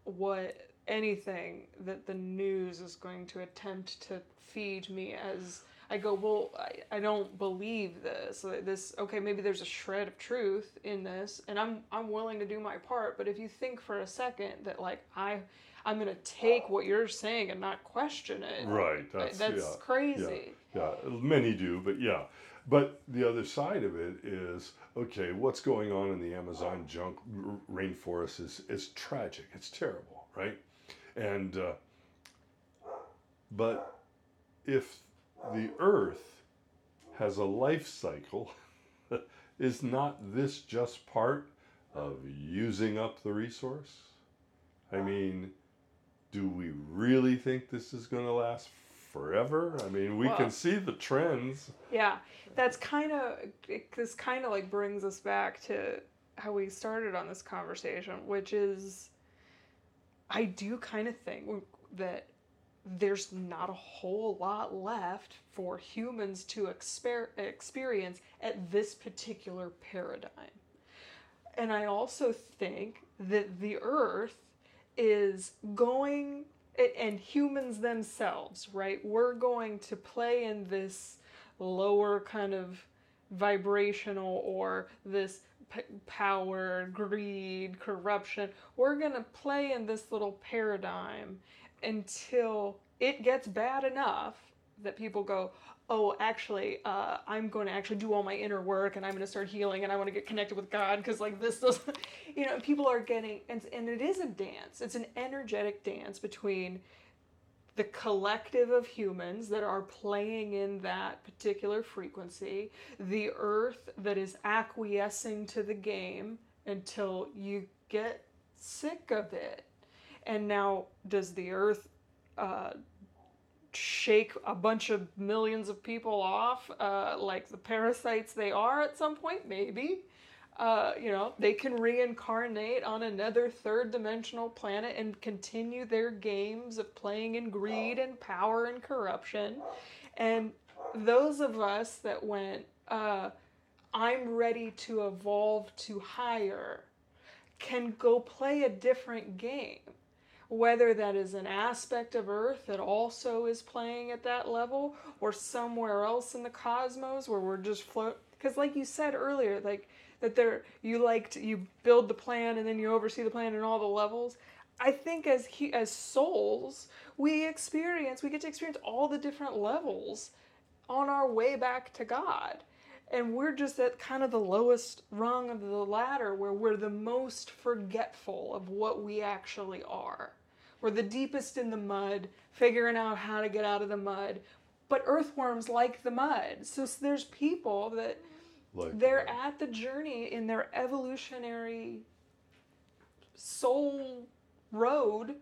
what anything that the news is going to attempt to feed me as I go, well, I, I don't believe this. This okay, maybe there's a shred of truth in this, and I'm I'm willing to do my part. But if you think for a second that like I I'm gonna take what you're saying and not question it, Right. That's, that's yeah. crazy. Yeah, many do, but yeah. But the other side of it is okay. What's going on in the Amazon junk rainforest is is tragic. It's terrible, right? And uh, but if the Earth has a life cycle, is not this just part of using up the resource? I mean, do we really think this is going to last forever? I mean, we Well- can see the trends. Yeah, that's kind of this kind of like brings us back to how we started on this conversation, which is I do kind of think that there's not a whole lot left for humans to exper- experience at this particular paradigm. And I also think that the earth is going, and humans themselves, right? We're going to play in this lower kind of vibrational or this p- power, greed, corruption. We're going to play in this little paradigm until it gets bad enough that people go, oh, actually, uh, I'm going to actually do all my inner work and I'm going to start healing and I want to get connected with God because, like, this doesn't, you know, people are getting, and, and it is a dance. It's an energetic dance between the collective of humans that are playing in that particular frequency, the earth that is acquiescing to the game until you get sick of it. And now, does the earth uh, shake a bunch of millions of people off uh, like the parasites they are at some point? Maybe. Uh, you know, they can reincarnate on another third dimensional planet and continue their games of playing in greed and power and corruption. And those of us that went, uh, I'm ready to evolve to higher, can go play a different game. Whether that is an aspect of Earth that also is playing at that level, or somewhere else in the cosmos where we're just float. Because, like you said earlier, like that there you like to, you build the plan and then you oversee the plan and all the levels i think as he, as souls we experience we get to experience all the different levels on our way back to god and we're just at kind of the lowest rung of the ladder where we're the most forgetful of what we actually are we're the deepest in the mud figuring out how to get out of the mud but earthworms like the mud so there's people that like they're that. at the journey in their evolutionary soul road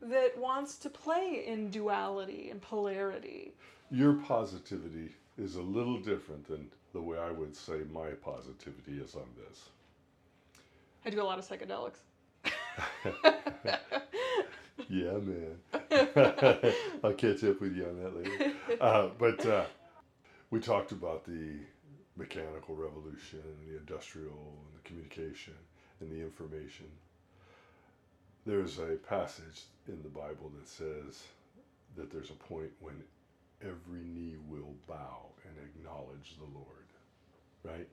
that wants to play in duality and polarity. Your positivity is a little different than the way I would say my positivity is on this. I do a lot of psychedelics. yeah, man. I'll catch up with you on that later. Uh, but uh, we talked about the mechanical revolution and the industrial and the communication and the information. There's a passage in the Bible that says that there's a point when every knee will bow and acknowledge the Lord, right?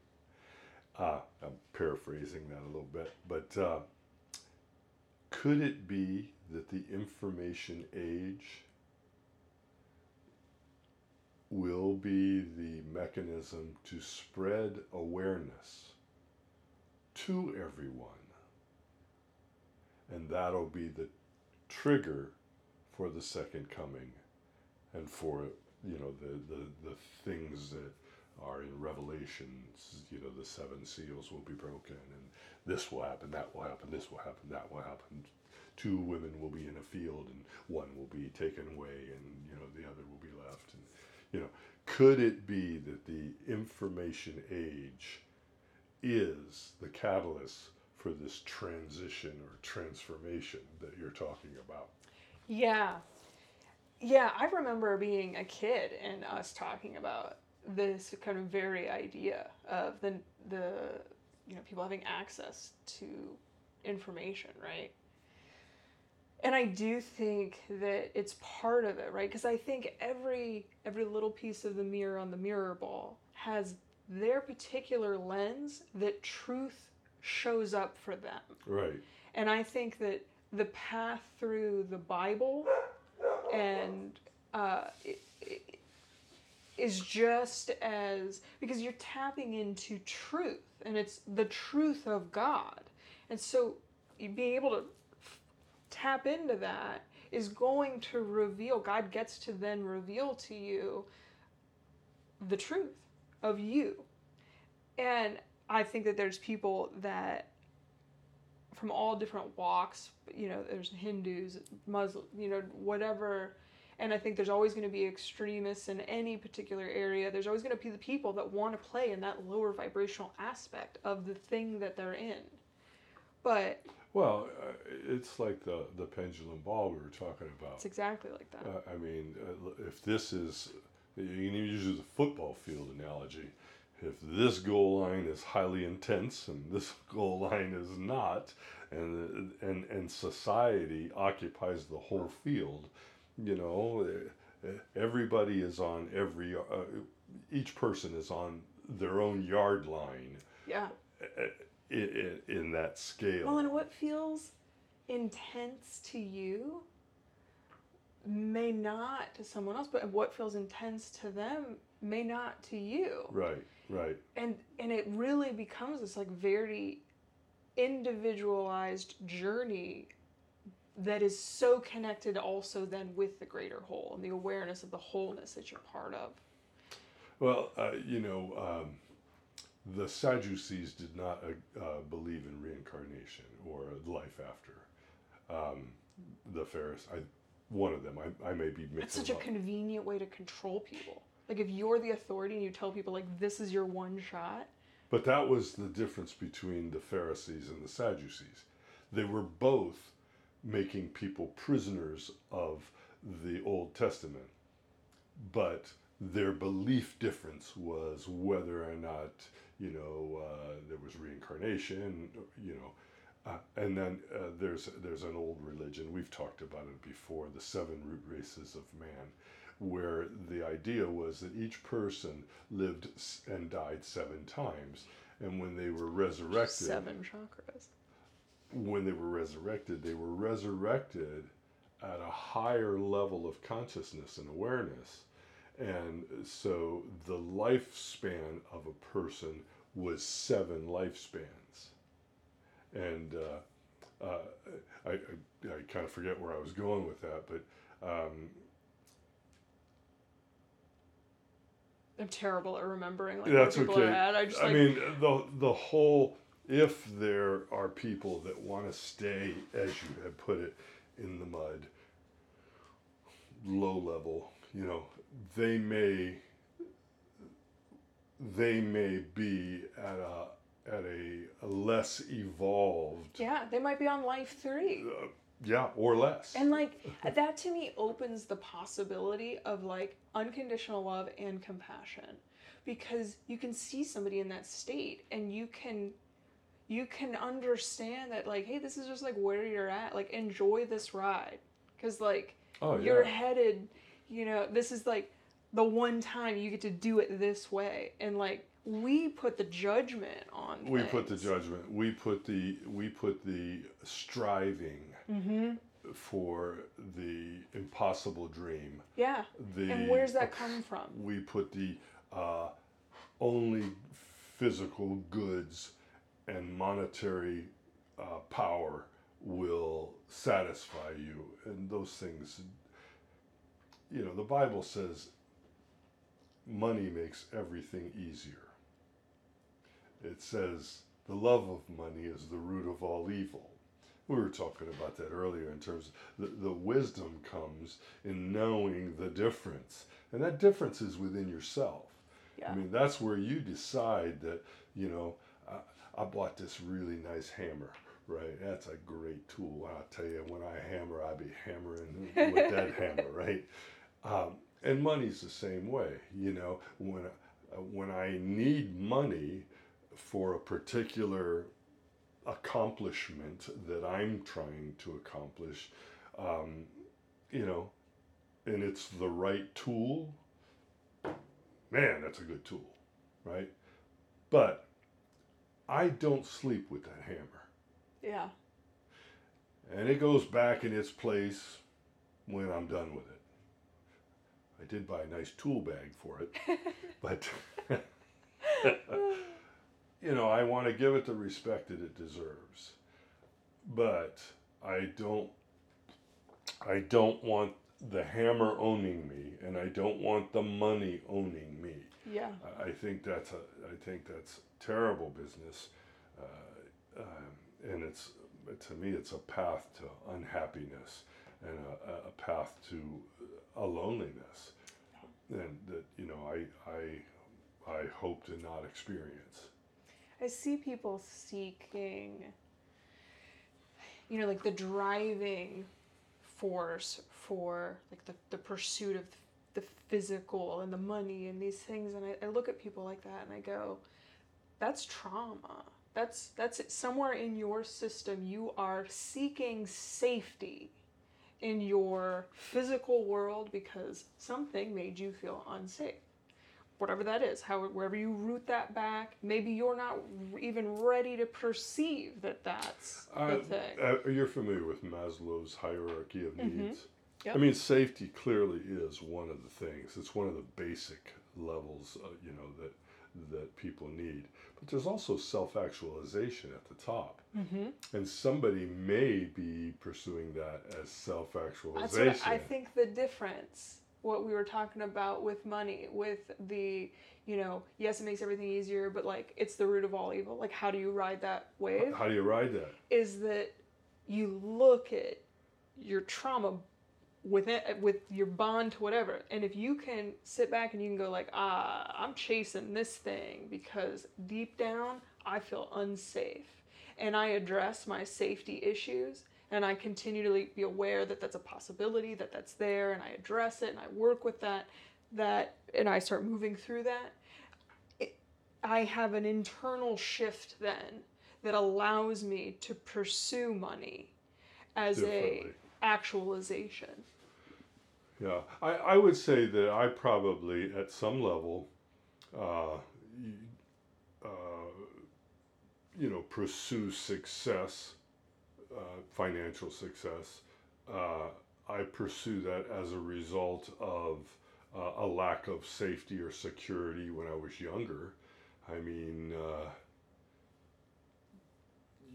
Uh, I'm paraphrasing that a little bit, but uh, could it be that the information age will be the mechanism to spread awareness to everyone. And that'll be the trigger for the second coming and for you know the, the, the things that are in revelations you know the seven seals will be broken and this will happen that will happen this will happen that will happen two women will be in a field and one will be taken away and you know the other will be left and you know, could it be that the information age is the catalyst for this transition or transformation that you're talking about? Yeah. Yeah, I remember being a kid and us talking about this kind of very idea of the the you know people having access to information, right? And I do think that it's part of it, right? Because I think every every little piece of the mirror on the mirror ball has their particular lens that truth shows up for them. Right. And I think that the path through the Bible and uh, it, it is just as because you're tapping into truth and it's the truth of God. And so being able to tap into that is going to reveal, God gets to then reveal to you the truth of you. And I think that there's people that from all different walks, you know, there's Hindus, Muslims, you know, whatever. And I think there's always going to be extremists in any particular area. There's always going to be the people that want to play in that lower vibrational aspect of the thing that they're in. But Well, uh, it's like the, the pendulum ball we were talking about. it's exactly like that. Uh, I mean, uh, if this is, you can even use the football field analogy. If this goal line is highly intense and this goal line is not, and and and society occupies the whole field, you know, uh, uh, everybody is on every, uh, each person is on their own yard line yeah. In, in that scale. Well, and what feels intense to you may not to someone else, but what feels intense to them may not to you. right, right. And and it really becomes this like very individualized journey that is so connected also then with the greater whole and the awareness of the wholeness that you're part of. Well, uh, you know, um, the Sadducees did not uh, uh, believe in reincarnation or life after. Um, the Pharisees, I, one of them, I, I may be mixing It's such a up. convenient way to control people. Like if you're the authority and you tell people like this is your one shot, But that was the difference between the Pharisees and the Sadducees. They were both making people prisoners of the Old Testament, but their belief difference was whether or not you know uh, there was reincarnation. You know, uh, and then uh, there's there's an old religion we've talked about it before, the seven root races of man, where the idea was that each person lived and died seven times, and when they were resurrected, seven chakras. when they were resurrected, they were resurrected at a higher level of consciousness and awareness. And so the lifespan of a person was seven lifespans. And uh, uh, I, I, I kind of forget where I was going with that, but um, I'm terrible at remembering like That's where people okay. are at. I just I mean, the the whole. If there are people that want to stay, as you have put it, in the mud, low level, you know, they may. They may be at a at a, a less evolved, yeah, they might be on life three. uh, yeah, or less. And like that to me opens the possibility of like unconditional love and compassion because you can see somebody in that state and you can you can understand that like hey this is just like where you're at like enjoy this ride cuz like oh you're headed you know this is like the one time you get to do it this way and like we put the judgment on we put the judgment. We put the we put the striving Mhm. for the impossible dream. yeah The and where's that come from We put the uh, only physical goods and monetary uh, power will satisfy you, and those things. You know, the Bible says money makes everything easier. It says the love of money is the root of all evil. We were talking about that earlier in terms of the, the wisdom comes in knowing the difference. And that difference is within yourself. yeah I mean, that's where you decide that, you know, I, I bought this really nice hammer, right? That's a great tool. I'll tell you, when I hammer, I be hammering with that hammer, right? Um, and money's the same way, you know, when, uh, when I need money for a particular accomplishment that I'm trying to accomplish, um, you know, and it's the right tool, man, that's a good tool, right? But I don't sleep with that hammer. yeah And it goes back in its place when I'm done with it. I did buy a nice tool bag for it, but you know, I want to give it the respect that it deserves. But I don't I don't want the hammer owning me and I don't want the money owning me. yeah I- think that's a I think that's terrible business, uh, um, and it's to me it's a path to unhappiness and a, a path to a loneliness, and that you know I I I hope to not experience. I see people seeking, you know, like the driving force for like the, the pursuit of the physical and the money and these things. And I, I look at people like that and I go, that's trauma. That's that's it. somewhere in your system. You are seeking safety in your physical world because something made you feel unsafe whatever that is, how wherever you root that back, maybe you're not even ready to perceive that that's the Uh, thing. uh, you're familiar with Maslow's hierarchy of Mhm. needs. Yep. I mean, safety clearly is one of the things. It's one of the basic levels, uh, you know, that that people need. But there's also self-actualization at the top, mm-hmm. and somebody may be pursuing that as self-actualization. I think the difference. What we were talking about with money, with the, you know, yes, it makes everything easier, but like it's the root of all evil. Like, how do you ride that wave? How do you ride that? is that you look at your trauma with it, with your bond to whatever. And if you can sit back and you can go like ah i'm chasing this thing because deep down i feel unsafe. And i address my safety issues and i continue to be aware that that's a possibility that that's there and i address it and i work with that that and i start moving through that. It, i have an internal shift then that allows me to pursue money as a actualization. Yeah, I, I would say that I probably, at some level, uh, uh, you know, pursue success, uh, financial success. Uh, I pursue that as a result of uh, a lack of safety or security when I was younger. I mean, uh,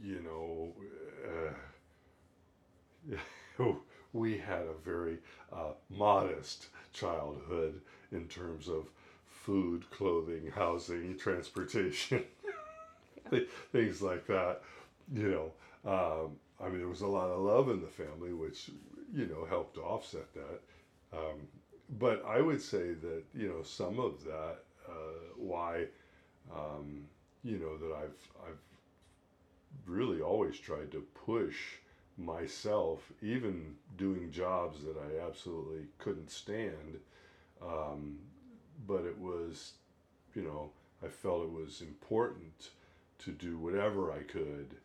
you know, uh, we had a very uh, modest childhood in terms of food, clothing, housing, transportation, th- things like that. You know, um, I mean, there was a lot of love in the family, which you know helped offset that. Um, but I would say that you know some of that uh, why um, you know that I've I've really always tried to push myself, even doing jobs that I absolutely couldn't stand. Um, but it was, you know, I felt it was important to do whatever I could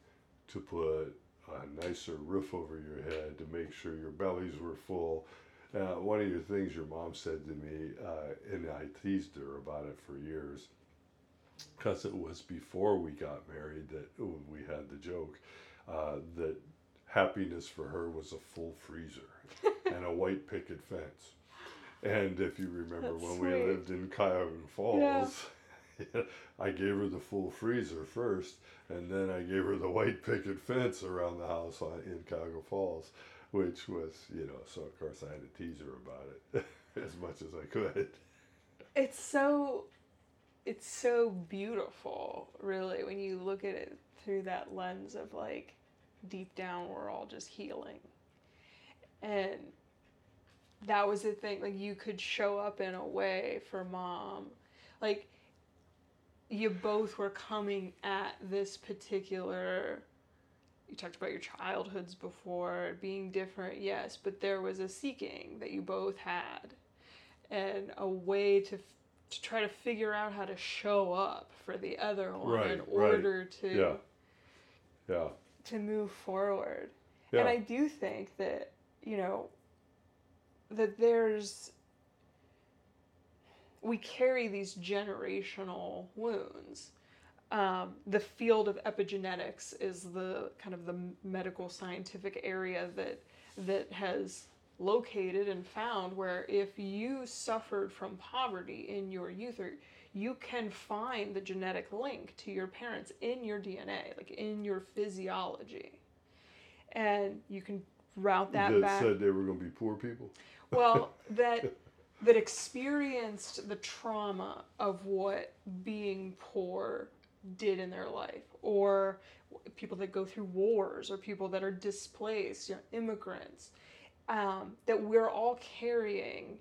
to put a nicer roof over your head, to make sure your bellies were full. Uh, one of the things your mom said to me, uh, and I teased her about it for years, because it was before we got married that we had the joke uh, that happiness for her was a full freezer and a white picket fence. And if you remember That's when we lived in Cuyahoga Falls, I gave her the full freezer first, and then I gave her the white picket fence around the house on, in Cuyahoga Falls, which was, you know, so of course I had to tease her about it as much as I could. It's so it's so beautiful, really, when you look at it through that lens of like deep down we're all just healing. And that was the thing, like you could show up in a way for mom. Like you both were coming at this particular you talked about your childhoods before being different, yes, but there was a seeking that you both had and a way to to try to figure out how to show up for the other one Right, in right. order to Yeah. Yeah. To move forward. Yeah. And I do think that, you know, that there's we carry these generational wounds. Um, the field of epigenetics is the kind of the medical scientific area that that has located and found where if you suffered from poverty in your youth or you can find the genetic link to your parents in your DNA, like in your physiology. And you can route that, that back said they were going to be poor people. well that that experienced the trauma of what being poor did in their life or people that go through wars or people that are displaced you know, immigrants um, that we're all carrying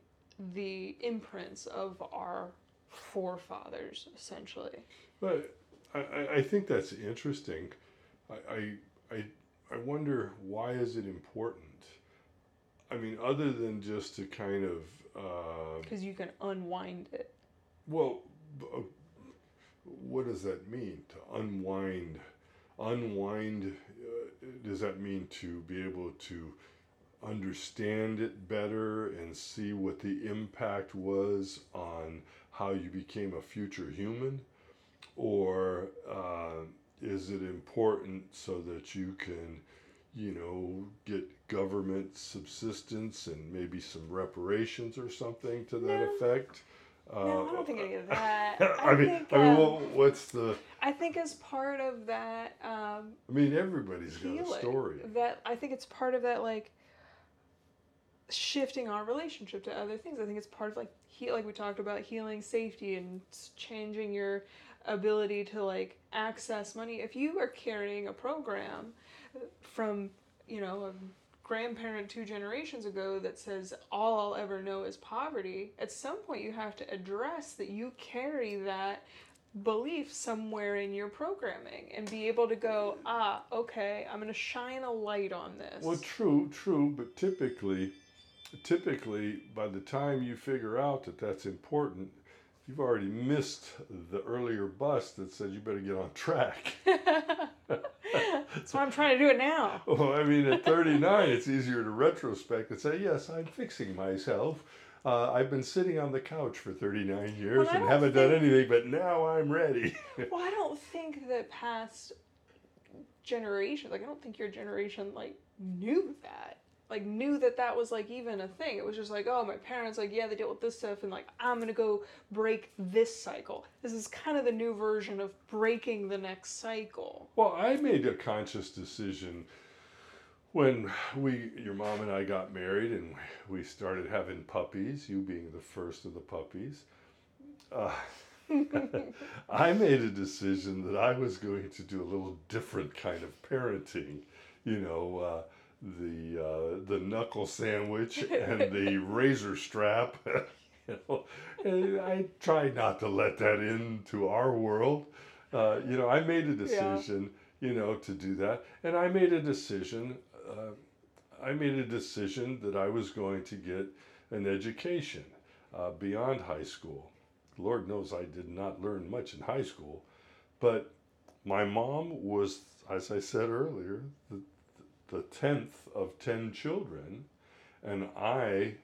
the imprints of our forefathers, essentially. But I, I, think that's interesting. I, I, I, wonder why is it important? I mean, other than just to kind of, uh, Because you can unwind it. well, uh, what does that mean? To unwind, unwind, uh, does that mean to be able to understand it better and see what the impact was on how you became a future human? Or uh, is it important so that you can, you know, get government subsistence and maybe some reparations or something to that No. effect? no, I don't think any of that. I, mean, think, I mean, um, well, what's the? I think as part of that um, I mean, everybody's got a story. that I think it's part of that like shifting our relationship to other things. I think it's part of like he like we talked about healing safety and changing your ability to like access money. If you are carrying a program from you know a grandparent two generations ago that says all I'll ever know is poverty, at some point you have to address that you carry that belief somewhere in your programming and be able to go, ah, okay, I'm going to shine a light on this. Well, true, true, but typically, typically, by the time you figure out that that's important, you've already missed the earlier bus that said you better get on track. That's why I'm trying to do it now. well, I mean, at 39, it's easier to retrospect and say, yes, I'm fixing myself. Uh, I've been sitting on the couch for 39 years Well, and haven't done anything, but now I'm ready. Well, I don't think that past generations, like, I don't think your generation, like, knew that. Like, knew that that was, like, even a thing. It was just like, oh, my parents, like, yeah, they deal with this stuff, and, like, I'm gonna go break this cycle. This is kind of the new version of breaking the next cycle. Well, I made a conscious decision when we, your mom and I got married and we started having puppies, you being the first of the puppies. Uh, I made a decision that I was going to do a little different kind of parenting. You know, uh, the uh, the knuckle sandwich and the razor strap. you know, and I try not to let that into our world. Uh, you know, I made a decision, you know, to do that, and I made a decision. Uh, I made a decision that I was going to get an education uh, beyond high school. Lord knows I did not learn much in high school, but my mom was, as I said earlier, the, the tenth of ten children, and I,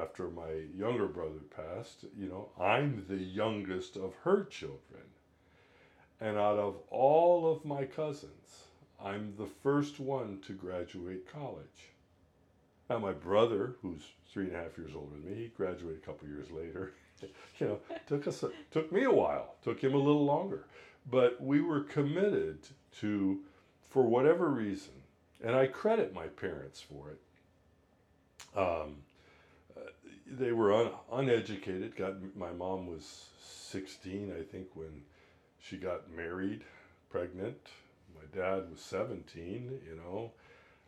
after my younger brother passed, you know, I'm the youngest of her children. And out of all of my cousins, I'm the first one to graduate college. Now, my brother, who's three and a half years older than me, he graduated a couple years later. you know, took us a, took me a while, took him a little longer, but we were committed to, for whatever reason, and I credit my parents for it. Um, uh, they were un, uneducated. Got my mom was sixteen, I think, when she got married, pregnant. My dad was seventeen. You know.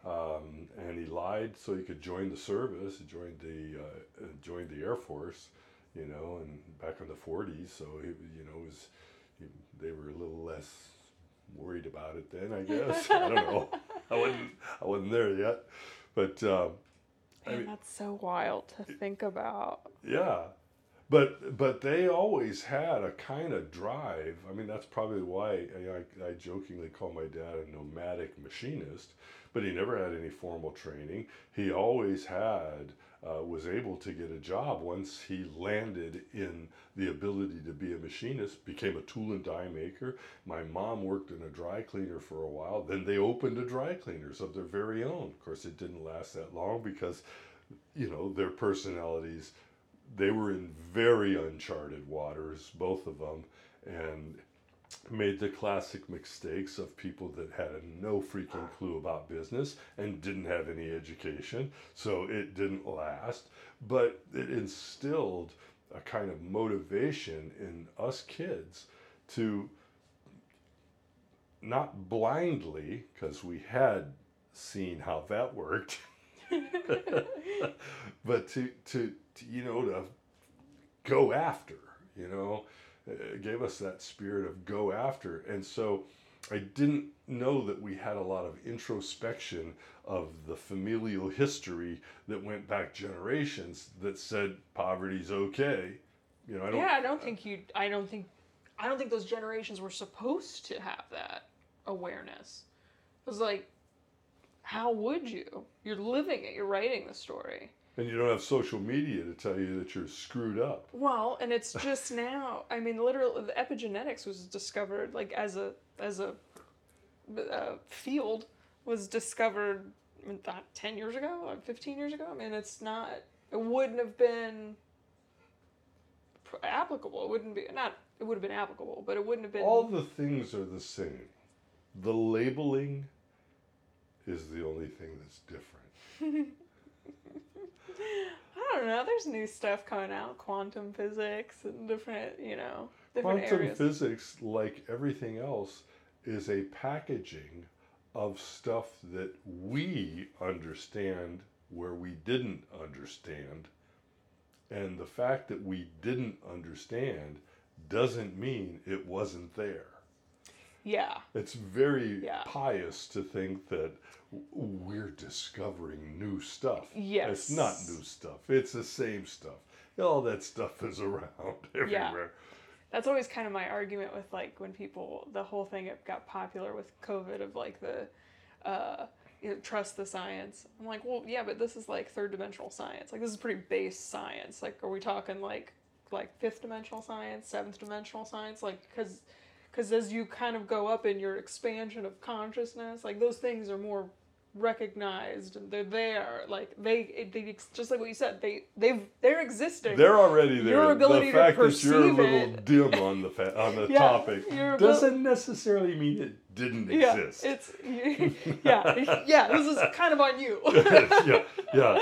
Um, and he lied so he could join the service. Joined the uh, joined the Air Force, you know, and back in the '40s. So he, you know, was he, they were a little less worried about it then, I guess. I don't know. I wasn't I wasn't there yet, but um, I mean, that's so wild to think about. yeah, but but they always had a kind of drive. I mean, that's probably why I, I, I jokingly call my dad a nomadic machinist. But he never had any formal training. He always had uh, was able to get a job once he landed in the ability to be a machinist. Became a tool and die maker. My mom worked in a dry cleaner for a while. Then they opened a dry cleaners of their very own. Of course, it didn't last that long because, you know, their personalities they were in very uncharted waters, both of them, and made the classic mistakes of people that had no freaking clue about business and didn't have any education. So it didn't last, but it instilled a kind of motivation in us kids to not blindly, because we had seen how that worked. but to, to to you know to go after you know Uh, gave us that spirit of go after and so i didn't know that we had a lot of introspection of the familial history that went back generations that said poverty's okay you know i don't yeah, I don't think you. I don't think. I don't think those generations were supposed to have that awareness. It was like, how would you? You're living it. You're writing the story. And you don't have social media to tell you that you're screwed up Well, and it's just now. I mean, literally, the epigenetics was discovered like as a as a uh, field was discovered that ten years ago, uh, fifteen years ago. I mean, it's not. It wouldn't have been applicable. It wouldn't be not. It would have been applicable, but it wouldn't have been. all the things are the same the labeling is the only thing that's different I don't know. There's new stuff coming out, quantum physics and different, you know, different Quantum areas. physics, like everything else, is a packaging of stuff that we understand where we didn't understand. And the fact that we didn't understand doesn't mean it wasn't there. Yeah. It's very Yeah. pious to think that we're discovering new stuff. Yes. It's not new stuff, it's the same stuff. All that stuff is around everywhere. Yeah. That's always kind of my argument with like when people the whole thing got popular with COVID of like the uh you know, trust the science. I'm like, well, yeah, but this is like third dimensional science. Like this is pretty base science. Like, are we talking like like fifth dimensional science, seventh dimensional science? Like, because because as you kind of go up in your expansion of consciousness, like those things are more recognized and they're there. Like they, they just like what you said, they they've they're existing. They're already there. Your ability the to fact that you're a little it- dim on the fa- on the Yeah, topic doesn't necessarily mean it didn't yeah, exist. it's yeah, yeah. This is kind of on you. yeah, yeah, yeah,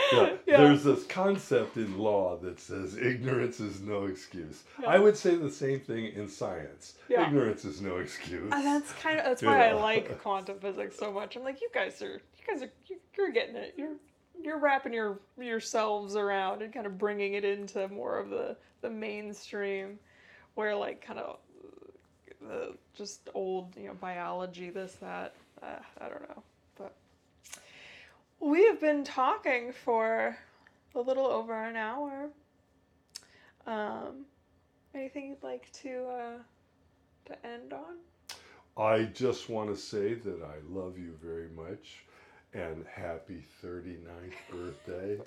Yeah. There's this concept in law that says ignorance is no excuse. Yeah. I would say the same thing in science. Yeah. Ignorance is no excuse. And that's kind of that's why I like quantum physics so much. I'm like, you guys are you guys are you're getting it. You're you're wrapping your yourselves around and kind of bringing it into more of the the mainstream, where like kind of just old you know biology this that uh, I don't know, but we have been talking for a little over an hour. Um, anything you'd like to uh, to end on? I just want to say that I love you very much and happy 39th birthday.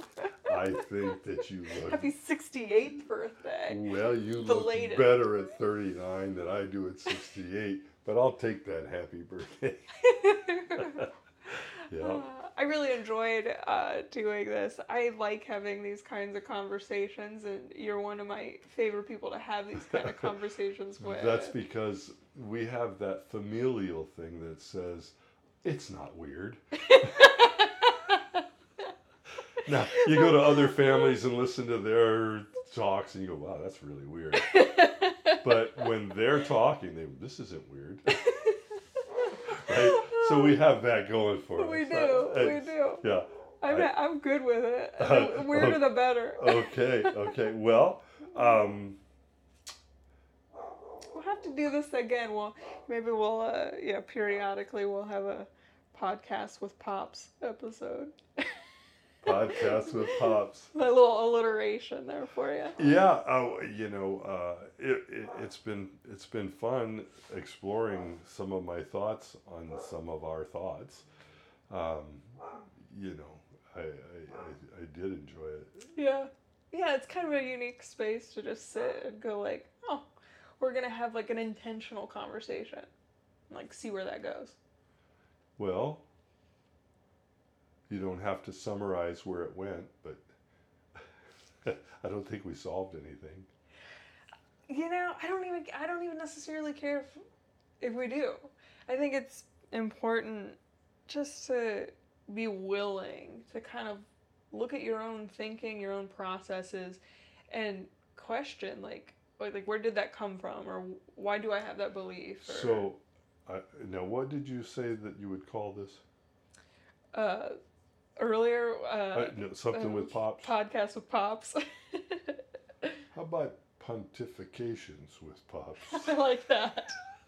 I think that you look Happy 68th birthday. well, you The look latest. better at 39 than I do at 68, but I'll take that happy birthday. yeah. Uh, I really enjoyed uh, doing this. I like having these kinds of conversations, and you're one of my favorite people to have these kind of conversations with. That's because we have that familial thing that says it's not weird. now, you go to other families and listen to their talks and you go, wow, that's really weird. But when they're talking, they this isn't weird. right? So we have that going for us. We do, we do. Yeah. I'm, I- I'm good with it. The weirder the better. Okay, okay. Well, um, We'll have to do this again. Well, maybe we'll, uh, yeah, periodically we'll have a podcast with Pops episode. podcast with Pops. My little alliteration there for you. Yeah, oh, you know, uh, it, it, it's been it's been fun exploring some of my thoughts on some of our thoughts. Um, you know, I, I, I, I did enjoy it. Yeah. Yeah, it's kind of a unique space to just sit and go like, oh, we're gonna have like an intentional conversation. Like see where that goes. Well, you don't have to summarize where it went, but I don't think we solved anything. You know, I don't even I don't even necessarily care if if we do. I think it's important just to be willing to kind of look at your own thinking, your own processes and question like like, where did that come from or why do I have that belief or So, I now what did you say that you would call this? uh earlier uh, Uh, no, something um, with pops. podcast with pops. How about pontifications with pops? I like that.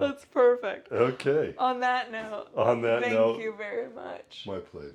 That's perfect. okay. On that note, On that thank note, you very much. my pleasure.